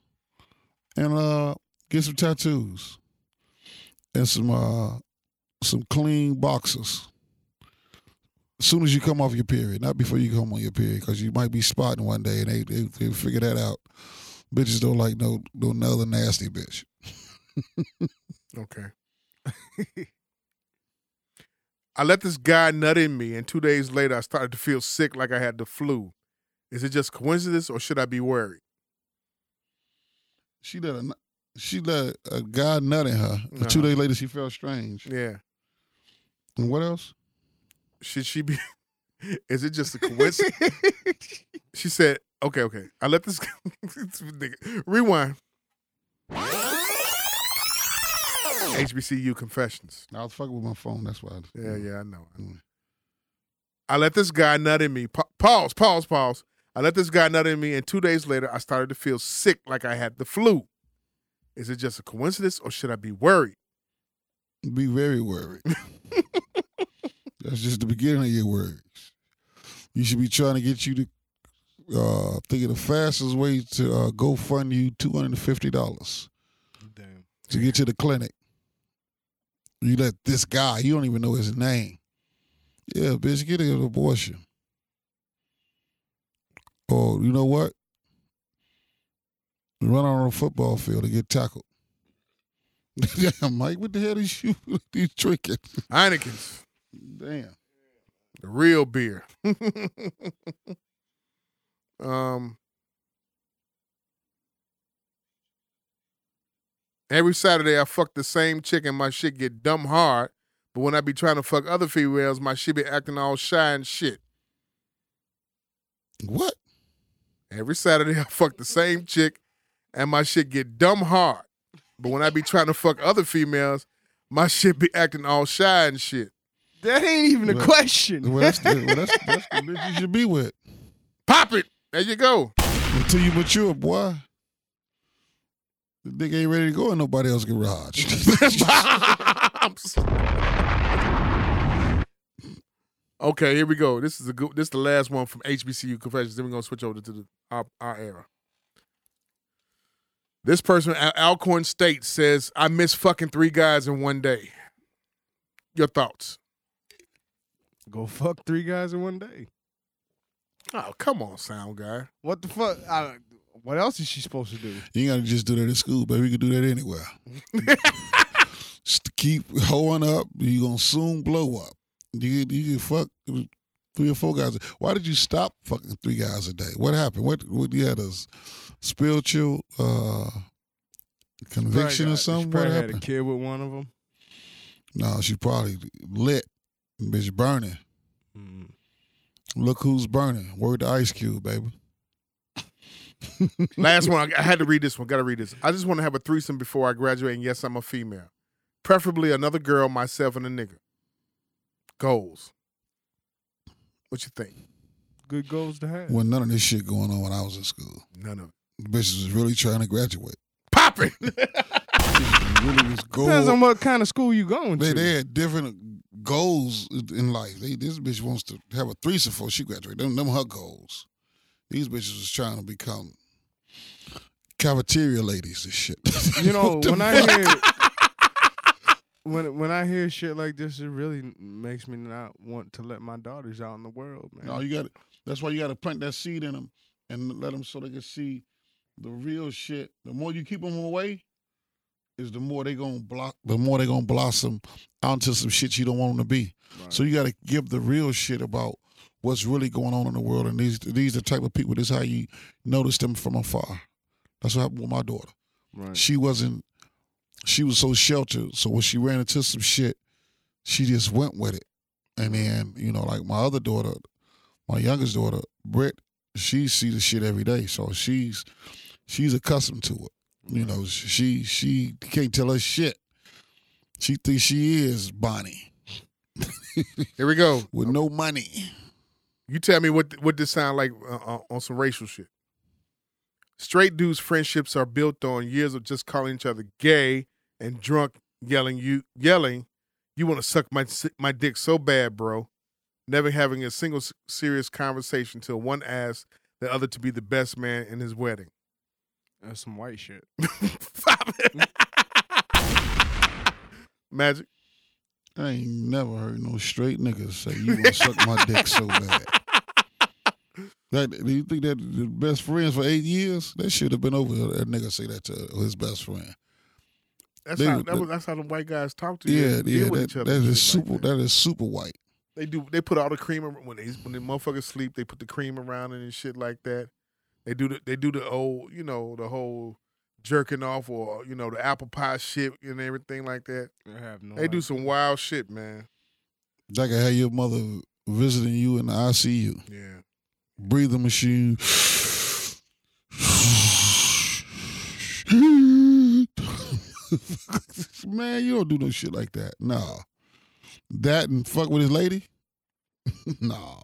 and uh, get some tattoos, and some uh, some clean boxes. As soon as you come off your period, not before you come on your period, because you might be spotting one day, and they, they they figure that out. Bitches don't like no no another nasty bitch. Okay. I let this guy nut in me, and two days later, I started to feel sick like I had the flu. Is it just coincidence, or should I be worried? She let a she let a guy nut in her. and Two Uh-huh. days later, she felt strange. Yeah. And what else? Should she be? Is it just a coincidence? she said, "Okay, okay. I let this rewind." HBCU confessions. I was fucking with my phone. That's why. I- Yeah, yeah, I know. Mm. I let this guy nut in me. Pa- pause, pause, pause. I let this guy nut in me, and two days later, I started to feel sick like I had the flu. Is it just a coincidence, or should I be worried? Be very worried. That's just the beginning of your worries. You should be trying to get you to uh, think of the fastest way to uh, go fund you two hundred and fifty dollars Damn. to get to the clinic. You let this guy, you don't even know his name. Yeah, bitch, get an abortion. Or you know what? Run on a football field and get tackled. Damn, Mike, what the hell is you these drinking? Heineken's, Damn. the real beer. um, every Saturday I fuck the same chick and my shit get dumb hard. But when I be trying to fuck other females, my shit be acting all shy and shit. What? Every Saturday I fuck the same chick and my shit get dumb hard. But when I be trying to fuck other females, my shit be acting all shy and shit. That ain't even a question. Well, that's the, well, that's, that's the bitch you should be with. Pop it. There you go. Until you mature, boy. The nigga ain't ready to go in nobody else's garage. I'm okay, here we go. This is a good. This is the last one from HBCU confessions. Then we're gonna switch over to the our, our era. This person, Al- Alcorn State, says, "I miss fucking three guys in one day." Your thoughts? Go fuck three guys in one day. Oh, come on, sound guy. What the fuck? I, What else is she supposed to do? You ain't gotta just do that at school, baby. You can do that anywhere. just keep hoeing up, You're gonna soon blow up. You you can fuck three or four guys. Why did you stop fucking three guys a day? What happened? What what you had a spiritual uh conviction Probably or something? What probably had a happened? kid with one of them. No, she probably lit. Bitch burning. Mm. Look who's burning. Word to Ice Cube, baby. Last one. I- I had to read this one. Got to read this. I just want to have a threesome before I graduate, and yes, I'm a female. Preferably another girl, myself, and a nigga. Goals. What you think? Good goals to have. When none of this shit going on when I was in school. None of it. The bitches was really trying to graduate. Popping. Really was goal. Depends on what kind of school you going They, to. they had different goals in life. They, this bitch wants to have a threesome before she graduates. Them, them her goals. These bitches was trying to become cafeteria ladies and shit. You know, when I hear when when I hear shit like this, it really makes me not want to let my daughters out in the world, man. No, you got. That's why you got to plant that seed in them and let them so they can see the real shit. The more you keep them away, is the more they gonna block. The more they gonna blossom onto some shit you don't want them to be. Right. So you got to give the real shit about what's really going on in the world, and these these the type of people. This is how you notice them from afar. That's what happened with my daughter. right. She wasn't. She was so sheltered. So when she ran into some shit, she just went with it. And then you know, like my other daughter, my youngest daughter, Britt, she sees the shit every day. So she's she's accustomed to it. You know, she she can't tell us shit. She thinks she is Bonnie Here we go. with no money. You tell me what what this sound like uh, uh, on some racial shit. Straight dudes' friendships are built on years of just calling each other gay and drunk, yelling you yelling, "You want to suck my my dick so bad, bro." Never having a single serious conversation till one asks the other to be the best man in his wedding. That's some white shit. Magic. I ain't never heard no straight niggas say you want to suck my dick so bad. That, do you think that the best friends for eight years? That should have been over. That nigga say that to his best friend. That's They- how that was, that's how the white guys talk to you. Yeah, and deal yeah. with That, each other that and like super. that. that is super white. They do. They put all the cream when they when the motherfuckers sleep. They put the cream around it and shit like that. They do the they do the old you know the whole jerking off or you know the apple pie shit and everything like that. I have no. They do some wild shit, man. Like I had your mother visiting you in the ICU, Yeah. Breathing machine. Man, you don't do no shit like that. Nah. That and fuck with his lady? nah.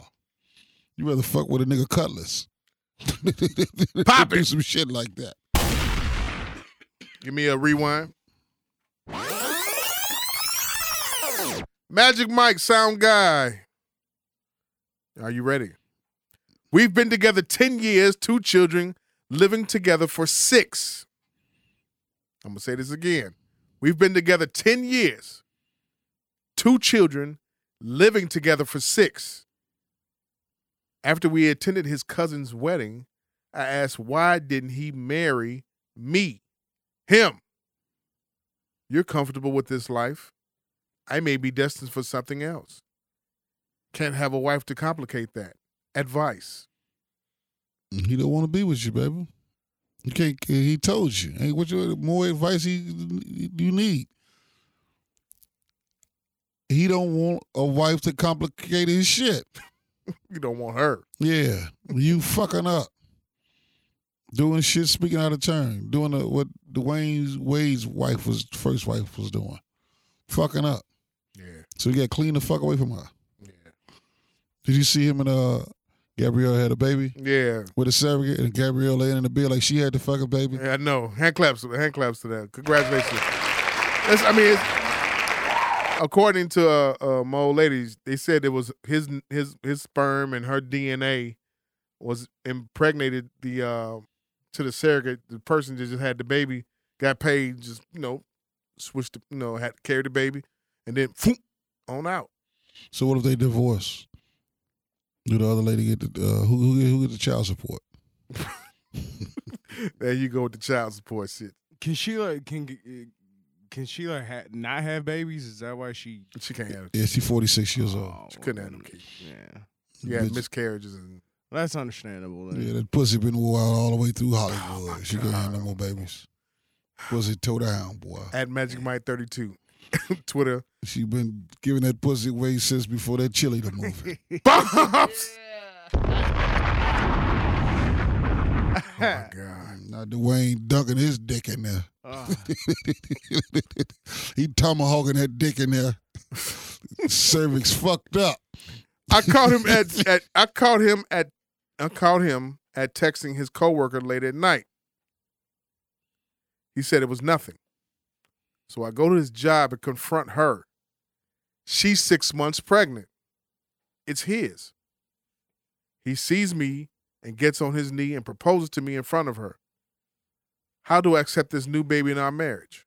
You rather fuck with a nigga cutlass. Pop Do some shit like that. Give me a rewind. Magic Mike, sound guy. Are you ready? We've been together 10 years, two children, living together for six. I'm going to say this again. We've been together 10 years, two children, living together for six. After we attended his cousin's wedding, I asked why didn't he marry me? Him. You're comfortable with this life. I may be destined for something else. Can't have a wife to complicate that. Advice. He don't want to be with you, baby. You can't. He told you. Hey, what you, more advice he, you need? He don't want a wife to complicate his shit. You don't want her. Yeah, you fucking up. Doing shit, speaking out of turn. Doing the, what Dwyane Wade's wife was, first wife was doing. Fucking up. Yeah. So you got to clean the fuck away from her. Yeah. Did you see him in uh Gabrielle had a baby Yeah. with a surrogate and Gabrielle laying in the bed like she had the fucking baby? Yeah, I know. Hand claps. Hand claps to that. Congratulations. That's, I mean, it's, according to uh, uh, my old ladies, they said it was his his his sperm and her DNA was impregnated the uh, to the surrogate. The person that just had the baby got paid. Just you know, switched. The, you know, had carried the baby, and then phoom, on out. So what if they divorce? Do the other lady get the uh, who who get, who get the child support? there you go with the child support shit. Can she like can uh, can she like ha- not have babies? Is that why she? She can't have. Yeah, she's 46 years old. Oh, She couldn't have no well, kids. Yeah, She had Bitch. miscarriages and Oh, that's understandable. Then. Yeah, that pussy been wild all the way through Hollywood. she can't have no more babies. Pussy toe down, boy. at Magic Mike 32. Twitter. She been giving that pussy away since before that Chili the movie. Bombs! Oh my God. now Dwyane dunking his dick in there. Ah, he tomahawking that dick in there. Cervix fucked up. I caught him at, at I caught him at I caught him at texting his coworker late at night. He said it was nothing. So I go to his job and confront her. She's six months pregnant. It's his. He sees me and gets on his knee and proposes to me in front of her. How do I accept this new baby in our marriage?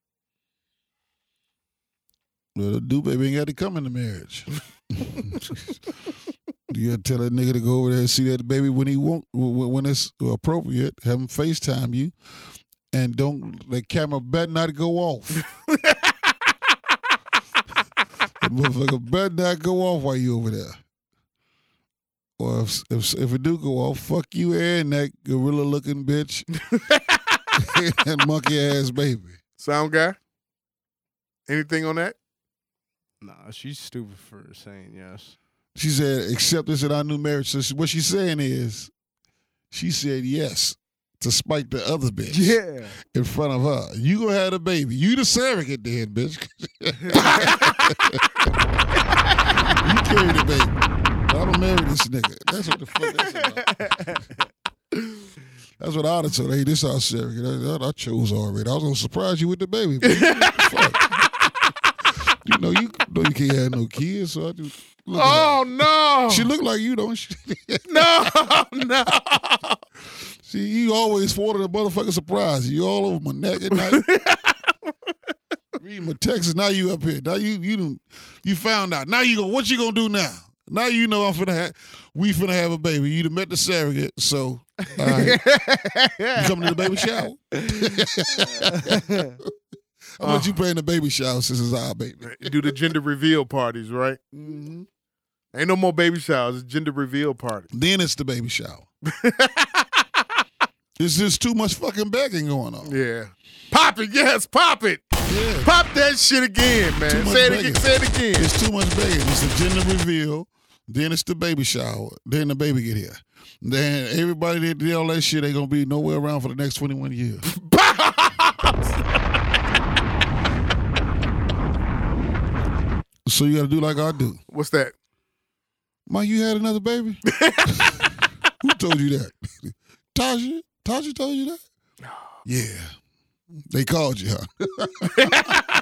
Well, the do baby ain't got to come in the marriage. you gotta tell that nigga to go over there and see that baby when he want when it's appropriate. Have him FaceTime you, and don't the camera better not go off. that motherfucker better not go off while you over there. Or if if if it do go off, fuck you and that gorilla looking bitch and monkey ass baby. Sound guy? Anything on that? nah, she's stupid for saying yes. She said, accept this in our new marriage. So she- what she's saying is, she said yes to spike the other bitch Yeah. in front of her. You gonna have the baby. You the surrogate then, bitch. you carry the baby. I'm gonna marry this nigga. That's what the fuck that's about. That's what I'd have told her. Hey, this our surrogate. I, I chose already. I was gonna surprise you with the baby. you know you know you can't have no kids, so I just look at her. Oh no! She look like you, don't she? no, no. See, you always wanted a motherfucking surprise. You all over my neck at night. Reading my texts. Now you up here. Now you you done, you found out. Now you go. What you gonna do now? Now you know I'm finna have. We finna have a baby. You done met the surrogate. So, right. you coming to the baby shower? How much you paying the baby shower since it's our baby? Do the gender reveal parties, right? Mm-hmm. Ain't no more baby showers. It's gender reveal parties. Then it's the baby shower. It's just too much fucking begging going on. Yeah. Pop it, yes, pop it. Yeah. Pop that shit again, man. Say it begging. again. Say it again. It's too much begging. It's the gender reveal. Then it's the baby shower. Then the baby get here. Then everybody that did all that shit ain't gonna be nowhere around for the next 21 years. So you gotta do like I do. What's that? Ma, you had another baby? Who told you that? Tasha? Tasha told you that? Yeah. They called you, huh?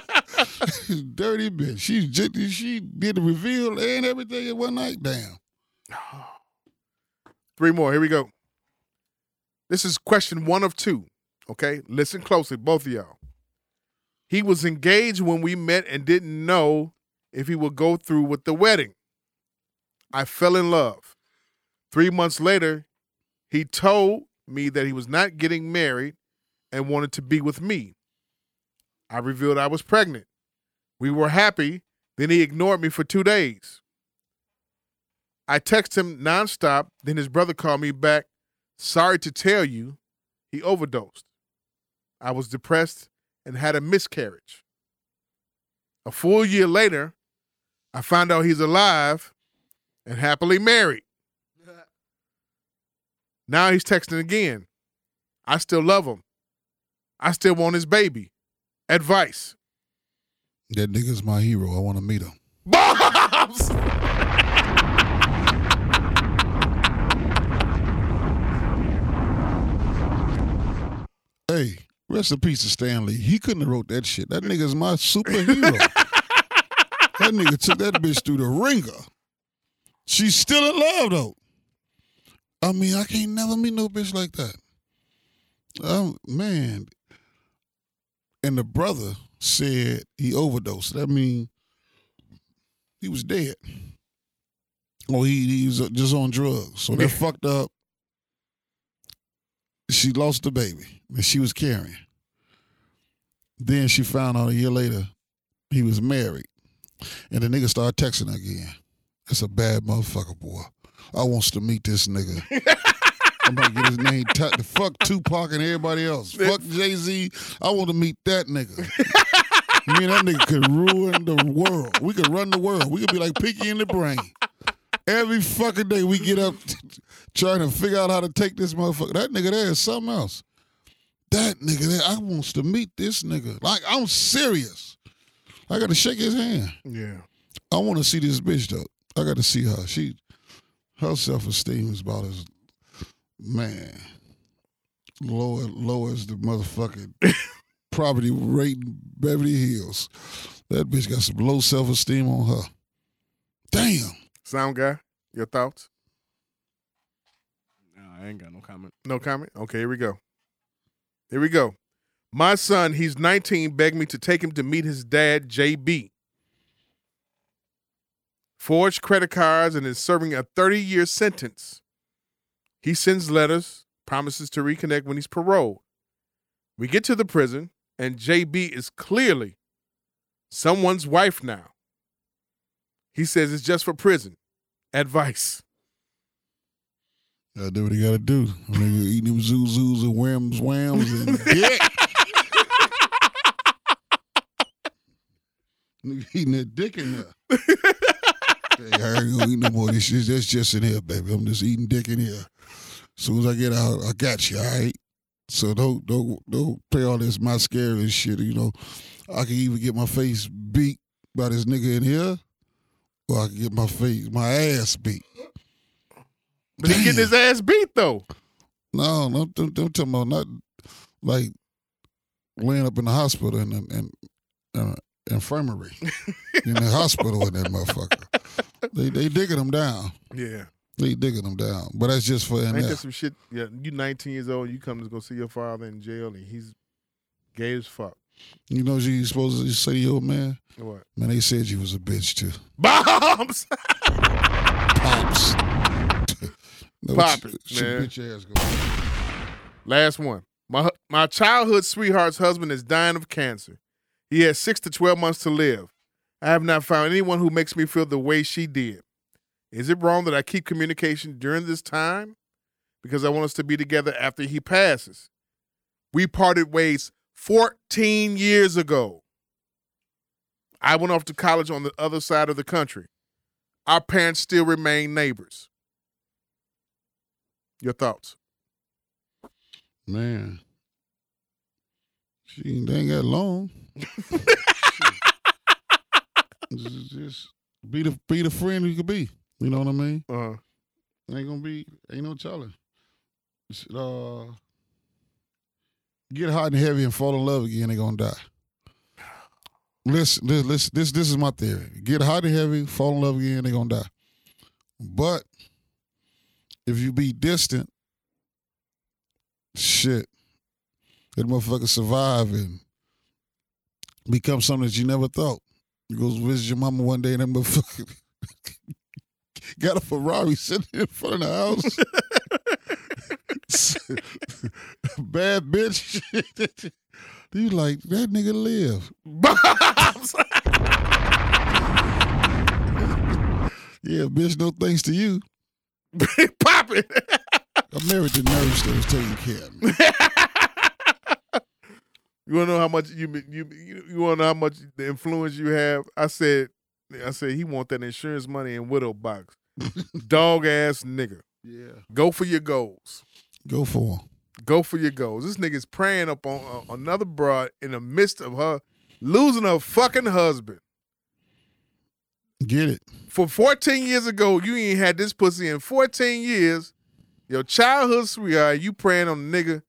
Dirty bitch. She j- she did the reveal and everything in one night. Damn. Three more. Here we go. This is question one of two. Okay, listen closely, both of y'all. He was engaged when we met and didn't know if he would go through with the wedding. I fell in love. Three months later, he told me that he was not getting married and wanted to be with me. I revealed I was pregnant. We were happy. Then he ignored me for two days. I texted him nonstop. Then his brother called me back. Sorry to tell you, he overdosed. I was depressed and had a miscarriage. A full year later, I found out he's alive and happily married. Now he's texting again. I still love him. I still want his baby. Advice. That nigga's my hero. I wanna meet him. Bombs! Hey, rest in peace to Stanley. He couldn't have wrote that shit. That nigga's my superhero. that nigga took that bitch through the ringer. She's still in love though. I mean, I can't never meet no bitch like that. Um, man. And the brother said he overdosed. That mean he was dead. Or he, he was just on drugs. So that fucked up. she lost the baby that she was carrying. Then she found out a year later he was married. And the nigga started texting again. That's a bad motherfucker, boy. I wants to meet this nigga. I'm about to get his name tattooed. Fuck Tupac and everybody else. Fuck Jay Z. I want to meet that nigga. Me and that nigga could ruin the world. We could run the world. We could be like Pinky in the Brain. Every fucking day we get up trying to figure out how to take this motherfucker. That nigga there is something else. That nigga there, I wants to meet this nigga. Like, I'm serious. I got to shake his hand. Yeah. I want to see this bitch though. I got to see her. She, her self esteem is about as, man, low low as the motherfucking property rate in Beverly Hills. That bitch got some low self esteem on her. Damn. Sound guy, your thoughts? No, I ain't got no comment. No comment? Okay, here we go. Here we go. My son, he's 19, begged me to take him to meet his dad, JB. Forged credit cards and is serving a 30 year sentence. He sends letters, promises to reconnect when he's paroled. We get to the prison, and JB is clearly someone's wife now. He says it's just for prison. Advice. Gotta do what he gotta do. Nigga eating them zoos and whams whams and dick. Nigga eating that dick in there. hey, I ain't gonna eat no more of this shit. That's just in here, baby. I'm just eating dick in here. As soon as I get out, I got you, all right? So don't don't don't play all this my scary and shit, you know. I can even get my face beat by this nigga in here, or I can get my face my ass beat. But he getting his ass beat though. No, no, don't, don't tell me not like laying up in the hospital and an in, in, uh, infirmary in the hospital in that motherfucker. They they digging them down. Yeah. They digging them down. But that's just for in Ain't that some shit? Yeah, you 19 years old, you come to go see your father in jail, and he's gay as fuck. You know what you supposed to say your man? What? Man, they said you was a bitch too. Bombs! Pops. No, Pop it, man. what Bitch ass go. Last one. My my childhood sweetheart's husband is dying of cancer. He has six to 12 months to live. I have not found anyone who makes me feel the way she did. Is it wrong that I keep communication during this time? Because I want us to be together after he passes. We parted ways 14 years ago. I went off to college on the other side of the country. Our parents still remain neighbors. Your thoughts? Man. She ain't, got long. just, just be the be the friend you could be. You know what I mean? Uh-huh. Ain't gonna be ain't no. Just, Uh, get hot and heavy and fall in love again. They gonna die. Listen, this, this, this, this is my theory. Get hot and heavy, fall in love again. They gonna die. But if you be distant, shit, that motherfucker survive and become something that you never thought. You go visit your mama one day and that motherfucker got a Ferrari sitting in front of the house. Bad bitch. you like, that nigga live. Yeah, bitch, no thanks to you. Pop it. I married the nurse that was taking care of me. You wanna know how much you you you, you wanna know how much the influence you have? I said I said he want that insurance money in widow box. Dog ass nigga. Yeah. Go for your goals. Go for him. Go for your goals. This nigga's praying up on uh, another broad in the midst of her losing her fucking husband. Get it. For 14 years ago, you ain't had this pussy in 14 years. Your childhood sweetheart, you praying on the nigga,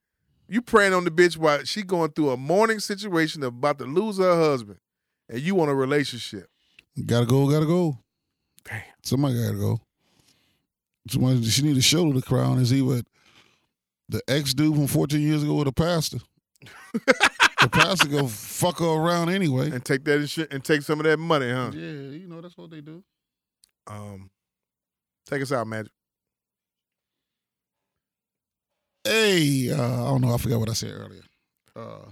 you praying on the bitch while she going through a mourning situation about to lose her husband, and you want a relationship. Gotta go, gotta go. Damn. Somebody gotta go. Somebody she need to shoulder the crown is either the ex dude from 14 years ago with the pastor. the pastor go fuck her around anyway. And take that shit and take some of that money, huh? Yeah, you know that's what they do. Um, take us out, Magic. Hey, uh, I don't know. I forgot what I said earlier. Uh,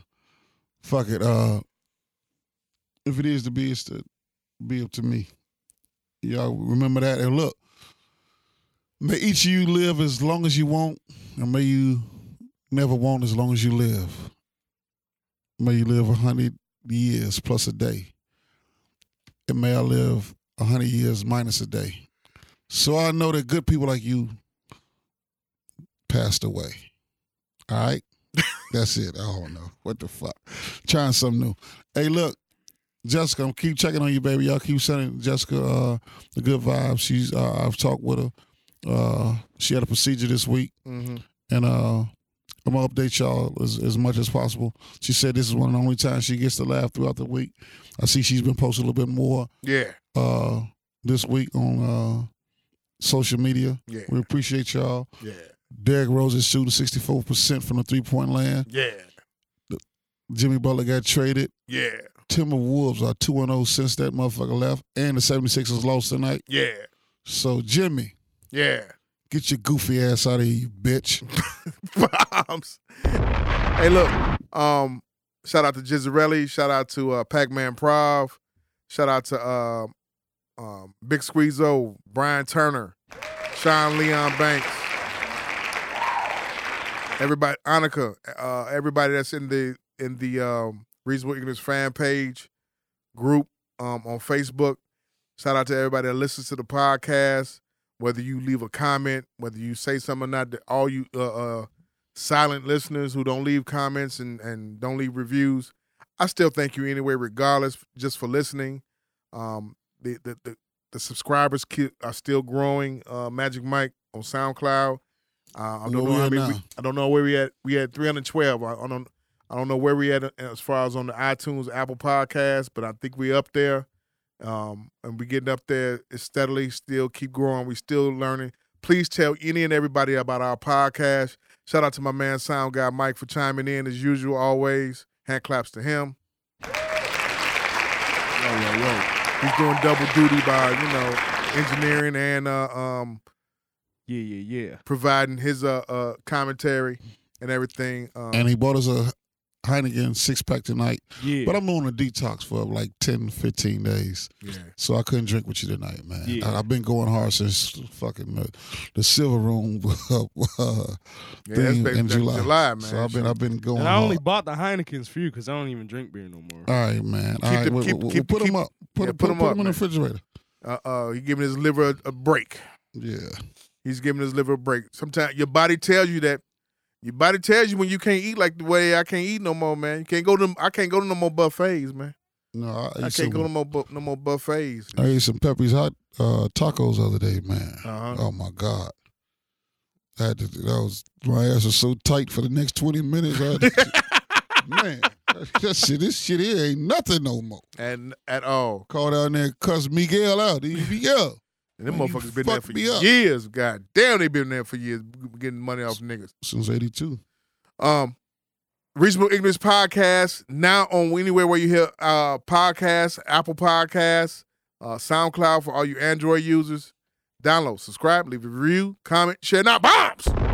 fuck it. Uh, if it is to be, it's to be up to me. Y'all remember that. And look, may each of you live as long as you want, and may you never want as long as you live. May you live a hundred years plus a day. And may I live a hundred years minus a day. So I know that good people like you passed away. All right? That's it. I don't know. What the fuck? Trying something new. Hey, look, Jessica, I'm keep checking on you, baby. Y'all keep sending Jessica uh, the good vibes. She's uh, I've talked with her. Uh, she had a procedure this week, Mm-hmm. and uh, I'm gonna update y'all as, as much as possible. She said this is one of the only times she gets to laugh throughout the week. I see she's been posting a little bit more Yeah. uh, this week on uh, social media. Yeah. We appreciate y'all. Yeah. Derrick Rose is shooting 64% from the three point land. Yeah. Jimmy Butler got traded. Yeah. Timberwolves are 2 0 since that motherfucker left. And the 76ers lost tonight. Yeah. So, Jimmy, Yeah. get your goofy ass out of here, you bitch. bombs. Hey, look. Um, shout out to Gizzarelli. Shout out to uh, Pac-Man Prov. Shout out to uh, um, Big Squeezo, Brian Turner, Sean Leon Banks. Everybody, Annika, uh, everybody that's in the in the um, Reasonable Ignorance fan page group um, on Facebook. Shout out to everybody that listens to the podcast. Whether you leave a comment, whether you say something or not, all you uh, uh, silent listeners who don't leave comments and, and don't leave reviews, I still thank you anyway, regardless, just for listening. Um, the, the the the subscribers are still growing. Uh, Magic Mike on SoundCloud. Uh, I don't know at now? We, I don't know where we at. We had 312. I, I don't. I don't know where we at as far as on the iTunes, Apple Podcast, but I think we up there. Um, and we getting up there steadily. Still keep growing. We still learning. Please tell any and everybody about our podcast. Shout out to my man Sound Guy Mike for chiming in as usual. Always hand claps to him. Yo yo yo. He's doing double duty by you know engineering and uh, um Yeah, yeah, yeah. providing his uh, uh commentary and everything. Um, and he bought us a Heineken six pack tonight. Yeah. But I'm on a detox for like 10, 15 days. yeah. So I couldn't drink with you tonight, man. Yeah. I, I've been going hard since fucking the, the silver room uh, Yeah, thing in July. July, man. So I've been I've been going and I hard. only bought the Heinekens for you because I don't even drink beer no more. All right, man. All Keep right, them- we- keep- we- we keep- put keep- them up. Put, yeah, them- put put, 'em put them in the refrigerator. Uh, uh, he giving his liver a, a break. Yeah. He's giving his liver a break. Sometimes your body tells you that. Your body tells you when you can't eat like the way I can't eat no more, man. You can't go to. I can't go to no more buffets, man. No, I, I can't some, go to no more no more buffets. I ate some Pepe's hot uh, tacos the other day, man. Uh-huh. Oh my god. I had to, that was my ass was so tight for the next twenty minutes. To- man, that shit, this shit here ain't nothing no more. And at all. Called out there and cussed Miguel out. Miguel. And them Man, motherfuckers been there for years. God damn, they been there for years getting money off niggas. Since eighty two. Um, Reasonable Ignorance Podcast now on anywhere where you hear uh podcasts, Apple Podcasts, uh, SoundCloud for all you Android users. Download, subscribe, leave a review, comment, share. Not bombs.